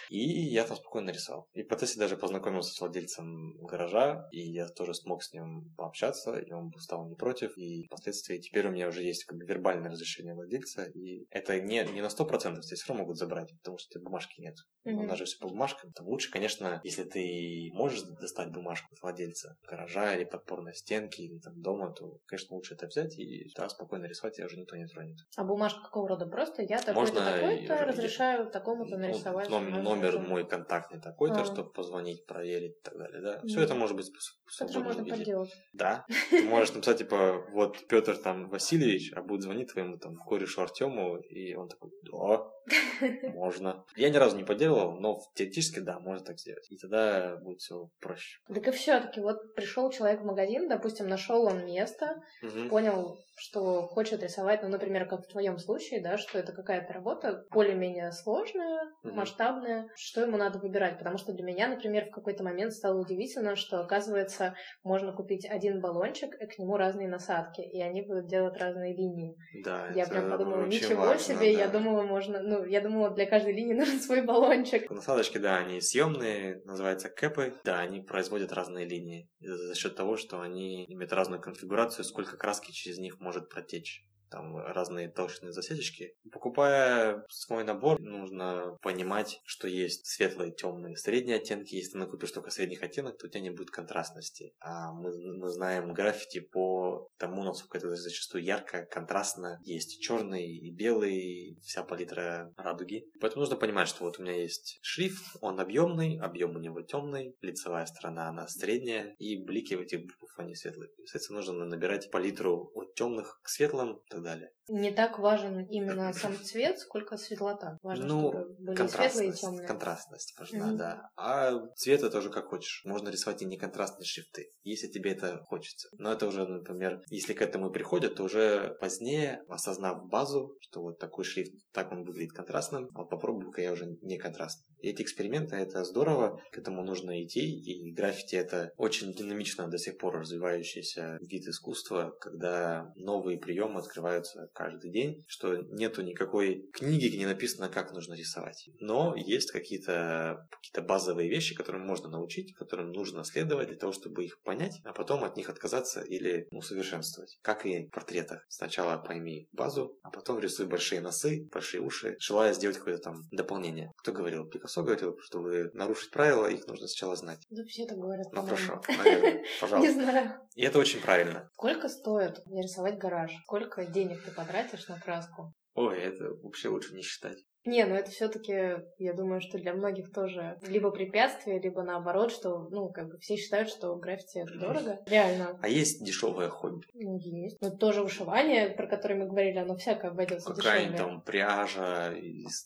И я там спокойно рисовал. И в процессе даже познакомился с владельцем гаража, и я тоже смог с ним пообщаться, и он стал не против. И впоследствии теперь у меня уже есть как бы вербальное разрешение владельца, и это не, не на 100%, здесь все равно могут забрать, потому что бумажки нет. Mm-hmm. У нас же все по бумажкам. Там лучше, конечно, если ты можешь достать бумажку от владельца гаража или подпорной стенки, или там дома, то, конечно, лучше это взять и да, спокойно рисовать, и уже никто не тронет. А бумажка какого рода? Просто я такой-то, такой-то разрешаю такому-то ну, нарисовать. Ну, номер, номер мой контактный такой-то, а. чтобы позвонить, проверить и так далее, да. Все это может быть в свободном можно виде. Подделать. Да. Ты можешь написать, типа, вот Петр там Васильевич, а будет звонить твоему там корешу Артему, и он такой, да, можно. Я ни разу не поделал, но теоретически, да, можно так сделать. И тогда будет все проще. Так и все-таки, вот пришел человек в магазин, допустим, нашел он место, угу. понял, что хочет рисовать, ну, например, как в твоем случае, да, что это какая-то работа более-менее сложная, угу. масштабная, что ему надо выбирать? Потому что для меня, например, в какой-то момент стало удивительно, что, оказывается, можно купить один баллончик, и к нему разные насадки, и они будут делать разные линии. Да, я прям подумала, ничего важно, себе, да. я думала, можно, ну, я думала, для каждой линии нужен свой баллончик. Насадочки, да, они съемные, называются кэпы, да, они производят разные линии за счет того, что они имеют разную конфигурацию, сколько краски через них может протечь там разные толщины засечки. Покупая свой набор, нужно понимать, что есть светлые, темные, средние оттенки. Если ты накупишь только средних оттенок, то у тебя не будет контрастности. А мы, мы знаем граффити по тому, насколько это зачастую ярко, контрастно. Есть черный и белый, вся палитра радуги. Поэтому нужно понимать, что вот у меня есть шрифт, он объемный, объем у него темный, лицевая сторона она средняя, и блики в этих букв они светлые. Соответственно, нужно набирать палитру от темных к светлым, далее. Не так важен именно сам цвет, сколько светлота. Важно, ну, чтобы были светлые и темные. Контрастность важна, mm-hmm. да. А цвет это уже как хочешь. Можно рисовать и не контрастные шрифты, если тебе это хочется. Но это уже, например, если к этому и приходят, то уже позднее, осознав базу, что вот такой шрифт, так он выглядит контрастным, а попробую-ка я уже не контрастный. И эти эксперименты, это здорово, к этому нужно идти, и граффити это очень динамично до сих пор развивающийся вид искусства, когда новые приемы открываются каждый день, что нету никакой книги, где написано, как нужно рисовать. Но есть какие-то какие базовые вещи, которым можно научить, которым нужно следовать для того, чтобы их понять, а потом от них отказаться или усовершенствовать. Как и в портретах. Сначала пойми базу, а потом рисуй большие носы, большие уши, желая сделать какое-то там дополнение. Кто говорил? Пикассо говорил, чтобы нарушить правила, их нужно сначала знать. Да все так говорят. Ну хорошо, наверное, пожалуйста. Не знаю. И это очень правильно. Сколько стоит нарисовать гараж? Сколько денег ты потратишь на краску? Ой, это вообще лучше не считать. Не, ну это все-таки, я думаю, что для многих тоже либо препятствие, либо наоборот, что, ну, как бы все считают, что граффити это дорого. Реально. А есть дешевое хобби? Ну, есть. Но тоже вышивание, про которое мы говорили, оно всякое обойдется Какая-нибудь там пряжа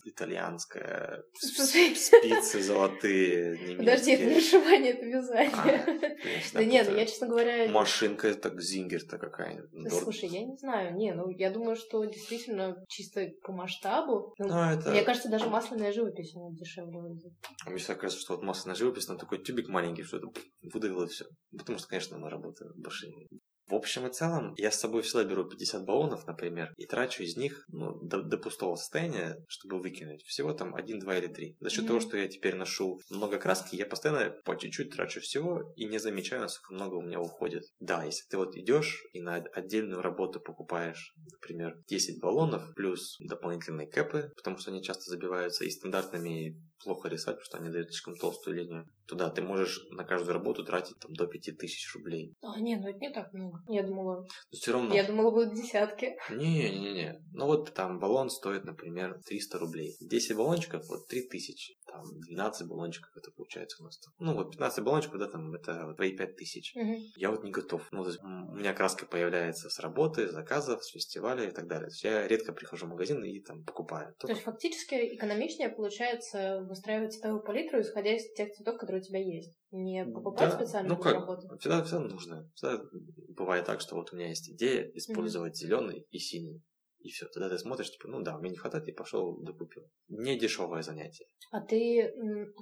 итальянская, спицы золотые, немецкие. Подожди, это не вышивание, это вязание. А, да нет, ну я, честно говоря... Машинка, так зингер-то какая-нибудь. Слушай, я не знаю, не, ну я думаю, что действительно чисто по масштабу... Ну, это это... Мне кажется, даже масляная живопись она дешевле выйдет. А мне всегда кажется, что вот масляная живопись, на такой тюбик маленький, что это выдавило все. Потому что, конечно, мы работаем больше в общем и целом, я с собой всегда беру 50 баллонов, например, и трачу из них ну, до, до пустого состояния, чтобы выкинуть. Всего там 1, 2 или 3. За счет mm-hmm. того, что я теперь ношу много краски, я постоянно по чуть-чуть трачу всего и не замечаю, насколько много у меня уходит. Да, если ты вот идешь и на отдельную работу покупаешь, например, 10 баллонов плюс дополнительные кэпы, потому что они часто забиваются и стандартными плохо рисовать, потому что они дают слишком толстую линию, то да, ты можешь на каждую работу тратить там до 5000 рублей. А, не, ну это не так много. Я думала... Но все равно... Я думала, будут десятки. Не-не-не. Ну вот там баллон стоит, например, 300 рублей. 10 баллончиков, вот 3000. Там 12 баллончиков это получается у нас. Ну вот 15 баллончиков, да, там это твои 5000. Угу. Я вот не готов. Ну, у меня краска появляется с работы, заказов, с фестиваля и так далее. То есть я редко прихожу в магазин и там покупаю. Только... То есть фактически экономичнее получается выстраивать цветовую палитру, исходя из тех цветов, которые у тебя есть. Не покупать да, специально ну как, работу. Всегда, всегда нужно. Всегда бывает так, что вот у меня есть идея использовать mm-hmm. зеленый и синий. И все, тогда ты смотришь, типа, ну да, мне не хватает, и пошел докупил. Не дешевое занятие. А ты,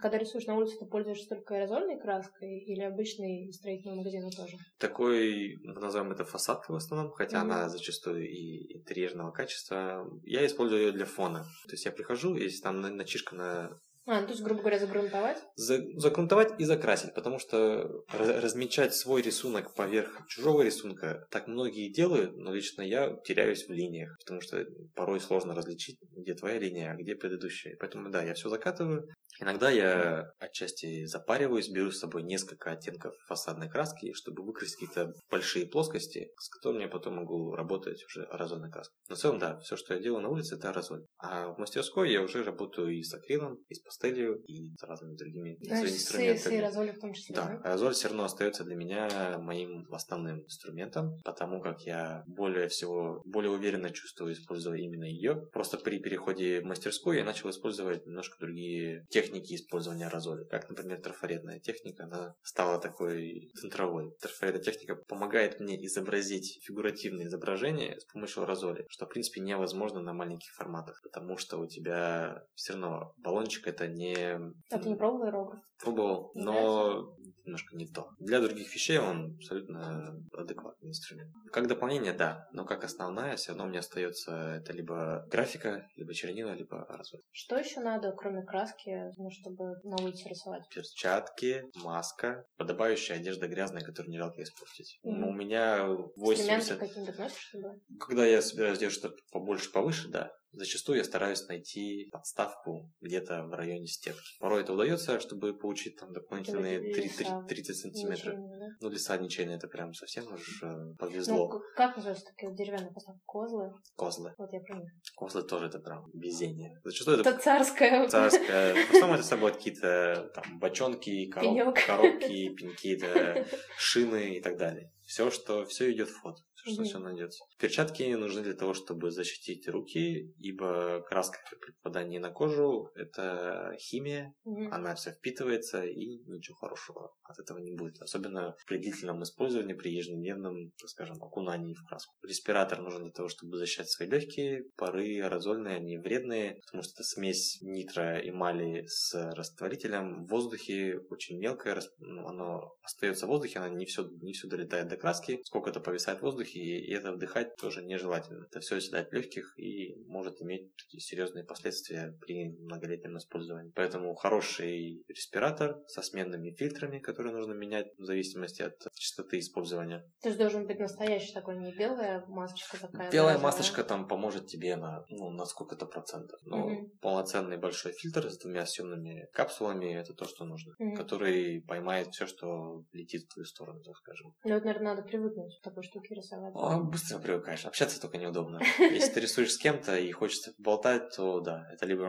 когда рисуешь на улице, ты пользуешься только аэрозольной краской или обычной строительного магазина тоже? Такой, назовем это фасадкой в основном, хотя mm-hmm. она зачастую и интерьерного качества. Я использую ее для фона. То есть я прихожу, если там начишка на а, ну, то есть, грубо говоря, загрунтовать? За, загрунтовать и закрасить, потому что размечать свой рисунок поверх чужого рисунка так многие делают, но лично я теряюсь в линиях, потому что порой сложно различить, где твоя линия, а где предыдущая. Поэтому да, я все закатываю, Иногда я отчасти запариваюсь, беру с собой несколько оттенков фасадной краски, чтобы выкрасить какие-то большие плоскости, с которыми я потом могу работать уже аэрозольной краской. Но в целом, да, все, что я делаю на улице, это аэрозоль. А в мастерской я уже работаю и с акрилом, и с пастелью, и с разными другими Значит, инструментами. С, аэрозолью в том числе, да? Да, аэрозоль все равно остается для меня моим основным инструментом, потому как я более всего, более уверенно чувствую, используя именно ее. Просто при переходе в мастерскую я начал использовать немножко другие техники использования разоли, как, например, трафаретная техника, она стала такой центровой. Трафаретная техника помогает мне изобразить фигуративные изображения с помощью разоли, что, в принципе, невозможно на маленьких форматах, потому что у тебя все равно баллончик это не... А ты не пробовал аэрограф? Пробовал, но немножко не то. Для других вещей он абсолютно адекватный инструмент. Как дополнение, да, но как основная все равно меня остается это либо графика, либо чернила, либо разрез. Что еще надо, кроме краски, ну, чтобы на улице рисовать? Перчатки, маска, подобающая одежда грязная, которую не жалко испортить. Mm-hmm. Ну, у меня 80... каким-то носишь, да? Когда я собираюсь делать что-то побольше, повыше, да. Зачастую я стараюсь найти подставку где-то в районе стенки. Порой это удается, чтобы получить там дополнительные 3, 3, 30 сантиметров. Да? Ну, леса ничейные, это прям совсем уж э, повезло. Ну, как называются такие деревянные подставки? Козлы? Козлы. Вот я понял. Козлы тоже это прям везение. Зачастую это... Это царское. Царское. В основном это собой какие-то там бочонки, короб... коробки, пеньки, шины и так далее. Все, что все идет в ход что mm-hmm. все найдется. Перчатки нужны для того, чтобы защитить руки, ибо краска при попадании на кожу – это химия, mm-hmm. она вся впитывается, и ничего хорошего от этого не будет. Особенно при длительном использовании, при ежедневном, так скажем, окунании в краску. Респиратор нужен для того, чтобы защищать свои легкие. Пары аэрозольные, они вредные, потому что это смесь нитро эмали с растворителем в воздухе, очень мелкое, ну, оно остается в воздухе, оно не все, не все долетает до краски, сколько-то повисает в воздухе, и это вдыхать тоже нежелательно. Это все оседает легких и может иметь такие серьезные последствия при многолетнем использовании. Поэтому хороший респиратор со сменными фильтрами, которые нужно менять в зависимости от частоты использования. То есть должен быть настоящий такой, не белая масочка такая? Белая масочка там поможет тебе на, ну, на сколько-то процентов. Но Мгм. полноценный большой фильтр с двумя съемными капсулами это то, что нужно. Мгм. Который поймает все, что летит в твою сторону, так скажем. Ну, вот, наверное, надо привыкнуть к такой штуке рисовать. А, быстро привыкаешь. Общаться только неудобно. Если ты рисуешь с кем-то и хочется болтать, то да, это либо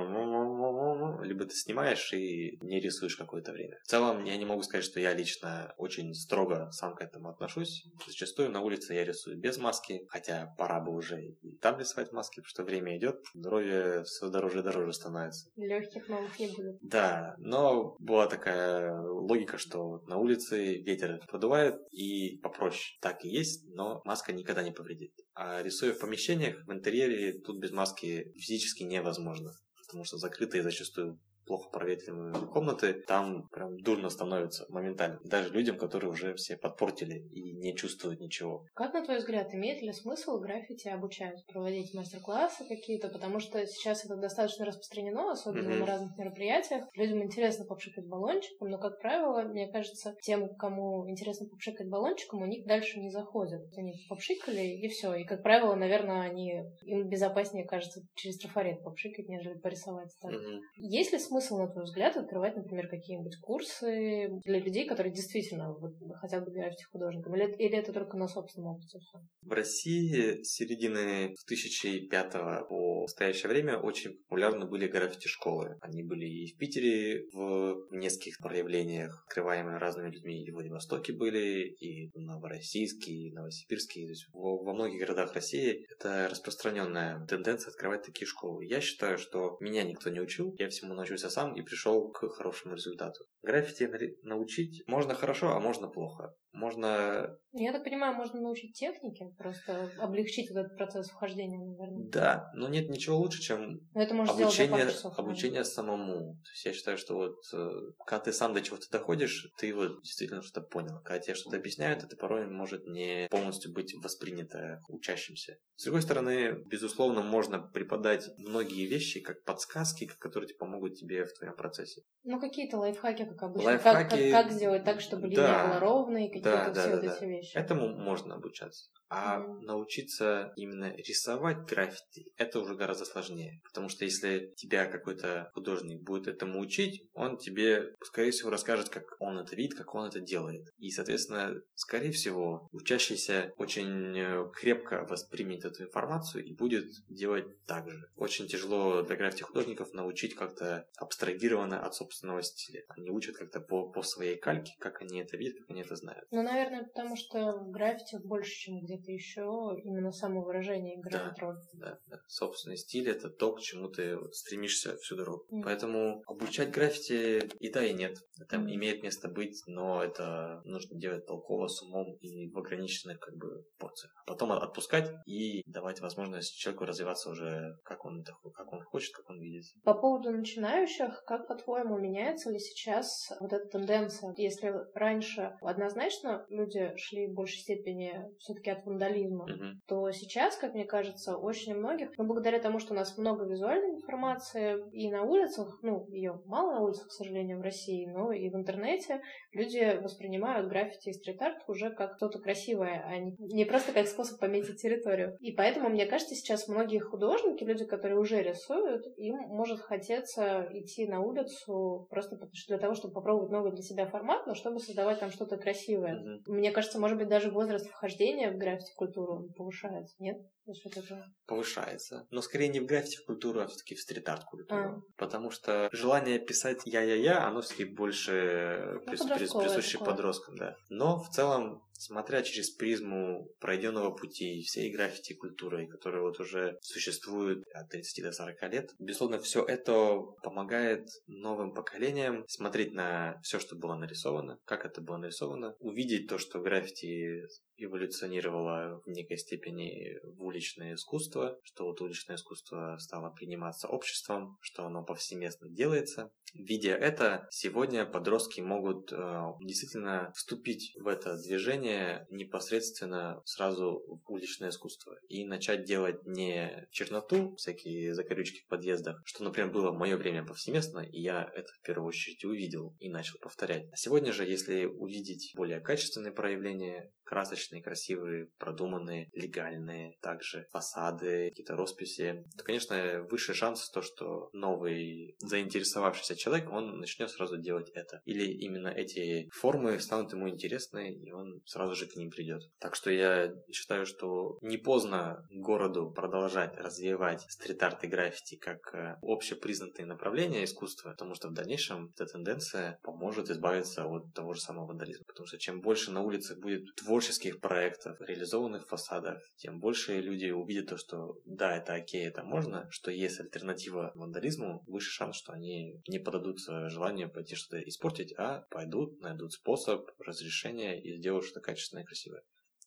либо ты снимаешь и не рисуешь какое-то время. В целом, я не могу сказать, что я лично очень строго сам к этому отношусь. Зачастую на улице я рисую без маски, хотя пора бы уже и там рисовать маски, потому что время идет, здоровье все дороже и дороже становится. Легких новых не будет. Да, но была такая логика, что на улице ветер продувает и попроще. Так и есть, но маска никогда не повредит. А рисуя в помещениях, в интерьере, тут без маски физически невозможно. Потому что закрытые зачастую плохо проветриваемые комнаты, там прям дурно становится моментально. Даже людям, которые уже все подпортили и не чувствуют ничего. Как, на твой взгляд, имеет ли смысл граффити обучать, проводить мастер-классы какие-то? Потому что сейчас это достаточно распространено, особенно Мгм. на разных мероприятиях. Людям интересно попшикать баллончиком, но, как правило, мне кажется, тем, кому интересно попшикать баллончиком, у них дальше не заходят. Они попшикали, и все. И, как правило, наверное, они им безопаснее кажется через трафарет попшикать, нежели порисовать так. Мгм. Есть ли смысл, на твой взгляд, открывать, например, какие-нибудь курсы для людей, которые действительно вот, хотят быть граффити-художником? Или, или это только на собственном опыте? В России с середины 2005 по настоящее время очень популярны были граффити-школы. Они были и в Питере в нескольких проявлениях, открываемые разными людьми. И в Владивостоке были, и в Новороссийске, и в Новосибирске. То есть во, во многих городах России это распространенная тенденция открывать такие школы. Я считаю, что меня никто не учил, я всему научился сам и пришел к хорошему результату. Граффити научить можно хорошо, а можно плохо. Можно Я так понимаю, можно научить технике, просто облегчить этот процесс вхождения, наверное. Да, но нет ничего лучше, чем Но это можно обучение, часов. наверное. обучение самому. То есть я считаю, что вот э, когда ты сам до чего-то доходишь, ты вот действительно что-то понял. Когда тебе что-то объясняют, это порой может не полностью быть воспринято учащимся. С другой стороны, безусловно, можно преподать многие вещи как подсказки, которые тебе помогут тебе в твоем процессе. Ну, какие-то лайфхаки, как обычно. Лайфхаки- Как, как, как сделать так, чтобы линия Да. была ровной, Да, да, да, да. Этому можно обучаться. А Мгм. научиться именно рисовать граффити, это уже гораздо сложнее. Потому что если тебя какой-то художник будет этому учить, он тебе, скорее всего, расскажет, как он это видит, как он это делает. И, соответственно, скорее всего, учащийся очень э, крепко воспримет эту информацию и будет делать так же. Очень тяжело для граффити-художников научить как-то абстрагированно от собственного стиля. Они учат как-то по, по своей кальке, как они это видят, как они это знают. Ну, наверное, потому что в граффити больше, чем где-то еще, именно самовыражение играет роль. Да, да. Собственный стиль это то, к чему ты стремишься всю дорогу. Мгм. Поэтому обучать граффити и да, и нет. Это Мгм. имеет место быть, но это нужно делать толково, с умом и в ограниченных как бы порциях. Потом от- отпускать и давать возможность человеку развиваться уже как он это как он хочет, как он видит. По поводу начинающих, как по-твоему, меняется ли сейчас вот эта тенденция? Если раньше однозначно люди шли в большей степени все-таки от вандализма, Мгм. то сейчас, как мне кажется, очень многих, ну, благодаря тому, что у нас много визуальной информации и на улицах, ну, ее мало на улицах, к сожалению, в России, но и в интернете, люди воспринимают граффити и стрит-арт уже как что-то красивое, а не, просто как способ пометить территорию. И поэтому, мне кажется, сейчас многие художники, люди, которые уже рисуют, им может хотеться идти на улицу просто для того, чтобы попробовать новый для себя формат, но чтобы создавать там что-то красивое. Мгм. Мне кажется, может быть, даже возраст вхождения в граффити-культуру повышается, нет? Счет этого. повышается. Но скорее не в граффити культуру, а все-таки в стрит-арт культуру. А. Потому что желание писать я-я-я, оно все-таки больше Ну, прис- присуще такое. подросткам, да. Но в целом, смотря через призму пройденного пути всей граффити культуры, которая вот уже существует от 30 до 40 лет, безусловно, все это помогает новым поколениям смотреть на все, что было нарисовано, как это было нарисовано, увидеть то, что граффити эволюционировало в некой степени в уличное искусство, что вот уличное искусство стало приниматься обществом, что оно повсеместно делается. Видя это, сегодня подростки могут э, действительно вступить в это движение непосредственно сразу в уличное искусство и начать делать не черноту, всякие закорючки в подъездах, что, например, было в мое время повсеместно, и я это в первую очередь увидел и начал повторять. А сегодня же, если увидеть более качественные проявления, красочные, красивые, продуманные, легальные, также фасады, какие-то росписи, то, конечно, выше шанс то, что новый заинтересовавшийся человек, он начнет сразу делать это. Или именно эти формы станут ему интересны, и он сразу же к ним придет. Так что я считаю, что не поздно городу продолжать развивать стрит-арт и граффити как э, общепризнанные направления искусства, потому что в дальнейшем эта тенденция поможет избавиться от того же самого вандализма. Потому что чем больше на улицах будет творческих проектов, реализованных в фасадах, тем больше люди увидят то, что да, это окей, это можно, что есть альтернатива вандализму, выше шанс, что они не подадутся желанию пойти что-то испортить, а пойдут, найдут способ разрешения и сделают что-то качественное красивое.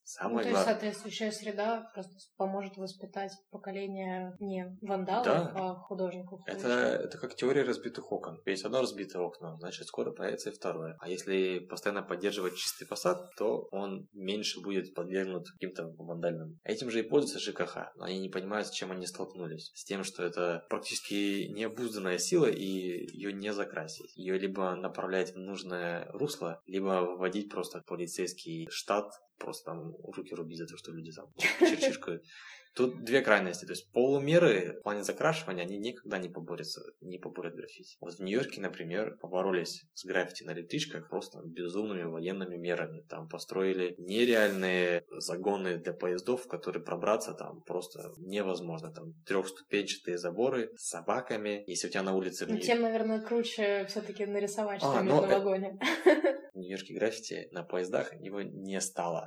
Самое ну, то есть соответствующая среда просто поможет воспитать поколение не вандалов, да. а художников. Это, это как теория разбитых окон. Есть одно разбитое окно, значит скоро появится и второе. А если постоянно поддерживать чистый фасад, то он меньше будет подвергнут каким-то вандальным. Этим же и пользуются ЖКХ. Но они не понимают, с чем они столкнулись. С тем, что это практически необузданная сила, и ее не закрасить. Ее либо направлять в нужное русло, либо вводить просто полицейский штат просто там руки рубить за то, что люди там черчишкают. Тут две крайности. То есть полумеры в плане закрашивания, они никогда не поборются, не поборят граффити. Вот в Нью-Йорке, например, поборолись с граффити на электричках просто безумными военными мерами. Там построили нереальные загоны для поездов, в которые пробраться там просто невозможно. Там трехступенчатые заборы с собаками. Если у тебя на улице... Ну, тем, наверное, круче все-таки нарисовать а, что-нибудь на вагоне. В Нью-Йорке граффити на поездах его не стало.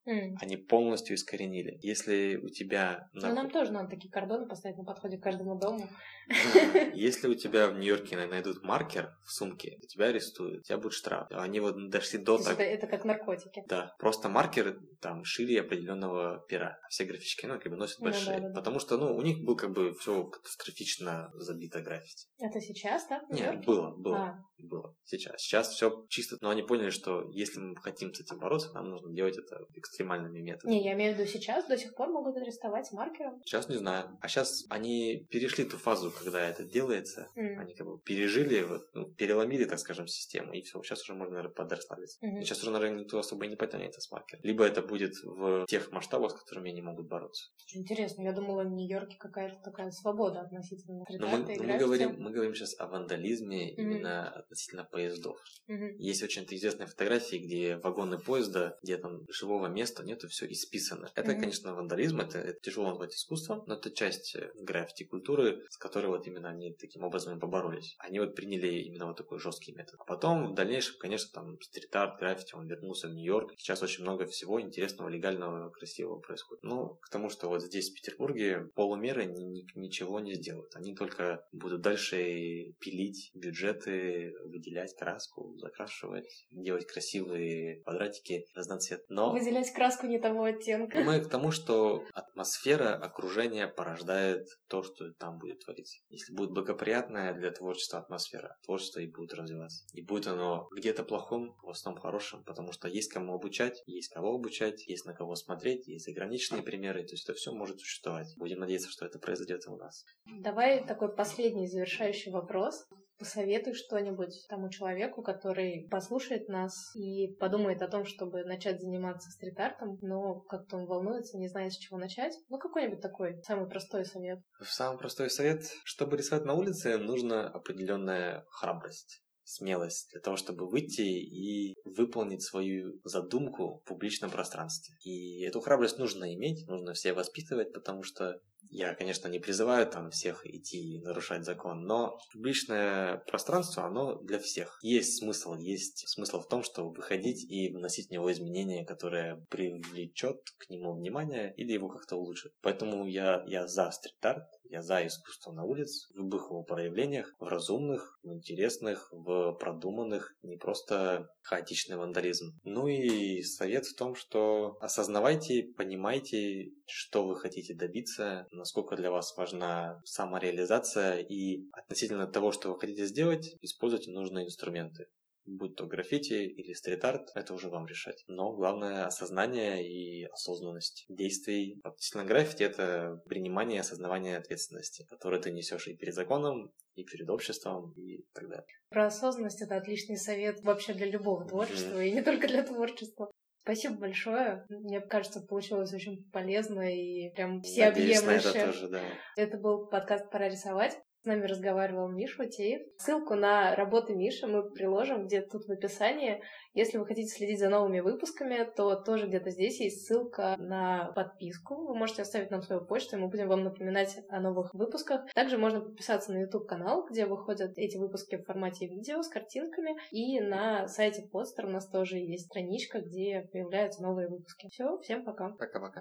Mm. Они полностью искоренили. Если у тебя... На... Ну, нам тоже надо такие кордоны поставить на подходе к каждому дому. Если у тебя в Нью-Йорке найдут маркер в сумке, тебя арестуют, у тебя будет штраф. Они вот дошли до так... Это, это как наркотики. Да, просто маркер там шире определенного пера. Все графические, ну, как бы носят большие. Ну, да, да, потому что, ну, у них был как бы все катастрофично забито граффити. Это сейчас, да? Нет, было, было, а. было. Сейчас. Сейчас все чисто, но они поняли, что если мы хотим с этим бороться, нам нужно делать это экстремальными методами. Не, я имею в виду сейчас, до сих пор могут арестовать маркером. Сейчас не знаю. А сейчас они перешли ту фазу, когда это делается. Mm. Они как бы пережили, вот, ну, переломили, так скажем, систему, и все. Сейчас уже можно, наверное, подрасслабиться. Mm-hmm. Сейчас уже, наверное, никто особо не потянется с маркером. Либо это будет в тех масштабах, с которыми они могут бороться. Очень интересно. Я думала, в Нью-Йорке какая-то такая свобода относительно Но мы, но мы, говорим, мы говорим сейчас о вандализме mm-hmm. именно относительно поездов. Mm-hmm. Есть очень известные фотографии, где вагоны поезда, где там живого места нету, все исписано. Это, mm-hmm. конечно, вандализм, это, это тяжело назвать искусством, но это часть э, граффити культуры, с которой вот именно они таким образом и поборолись. Они вот приняли именно вот такой жесткий метод. А потом в дальнейшем, конечно, там стрит-арт, граффити, он вернулся в Нью-Йорк. Сейчас очень много всего интересного, легального, красивого происходит. Ну, к тому, что вот здесь, в Петербурге, полумеры ни, ни, ничего не сделают. Они только будут дальше пилить бюджеты, выделять краску, закрашивать, делать красивые квадратики разноцвет. Но... Выделять краску не того оттенка. Мы к тому, что атмосфера окружения порождает то, что там будет твориться. Если будет благоприятная для творчества атмосфера, творчество и будет развиваться. И будет оно где-то плохом, в основном хорошим, потому что есть кому обучать, есть кого обучать, есть на кого смотреть, есть ограниченные примеры, то есть это все может существовать. Будем надеяться, что это произойдет у нас. Давай такой последний завершающий вопрос посоветуй что-нибудь тому человеку, который послушает нас и подумает о том, чтобы начать заниматься стрит-артом, но как-то он волнуется, не знает, с чего начать. Ну, какой-нибудь такой самый простой совет. Самый простой совет. Чтобы рисовать на улице, нужна определенная храбрость смелость для того, чтобы выйти и выполнить свою задумку в публичном пространстве. И эту храбрость нужно иметь, нужно все воспитывать, потому что Я, конечно, не призываю там всех идти и нарушать закон, но публичное пространство, оно для всех. Есть смысл, есть смысл в том, чтобы выходить и вносить в него изменения, которые привлечет к нему внимание или его как-то улучшит. Поэтому я, я за стрит-арт, я за искусство на улице в любых его проявлениях, в разумных, в интересных, в продуманных, не просто хаотичный вандализм. Ну и совет в том, что осознавайте, понимайте, что вы хотите добиться, насколько для вас важна самореализация и относительно того, что вы хотите сделать, используйте нужные инструменты будь то граффити или стрит-арт, это уже вам решать. Но главное осознание и осознанность действий. Относительно граффити это принимание и осознавание ответственности, которую ты несешь и перед законом, и перед обществом, и так далее. Про осознанность это отличный совет вообще для любого творчества, mm-hmm. и не только для творчества. Спасибо большое. Мне кажется, получилось очень полезно и прям всеобъемлюще. Это, тоже, да. это был подкаст «Пора рисовать». С нами разговаривал Миша Утеев. Ссылку на работы Миши мы приложим где-то тут в описании. Если вы хотите следить за новыми выпусками, то тоже где-то здесь есть ссылка на подписку. Вы можете оставить нам свою почту, и мы будем вам напоминать о новых выпусках. Также можно подписаться на YouTube-канал, где выходят эти выпуски в формате видео с картинками. И на сайте Постер у нас тоже есть страничка, где появляются новые выпуски. Все, всем пока. Пока-пока.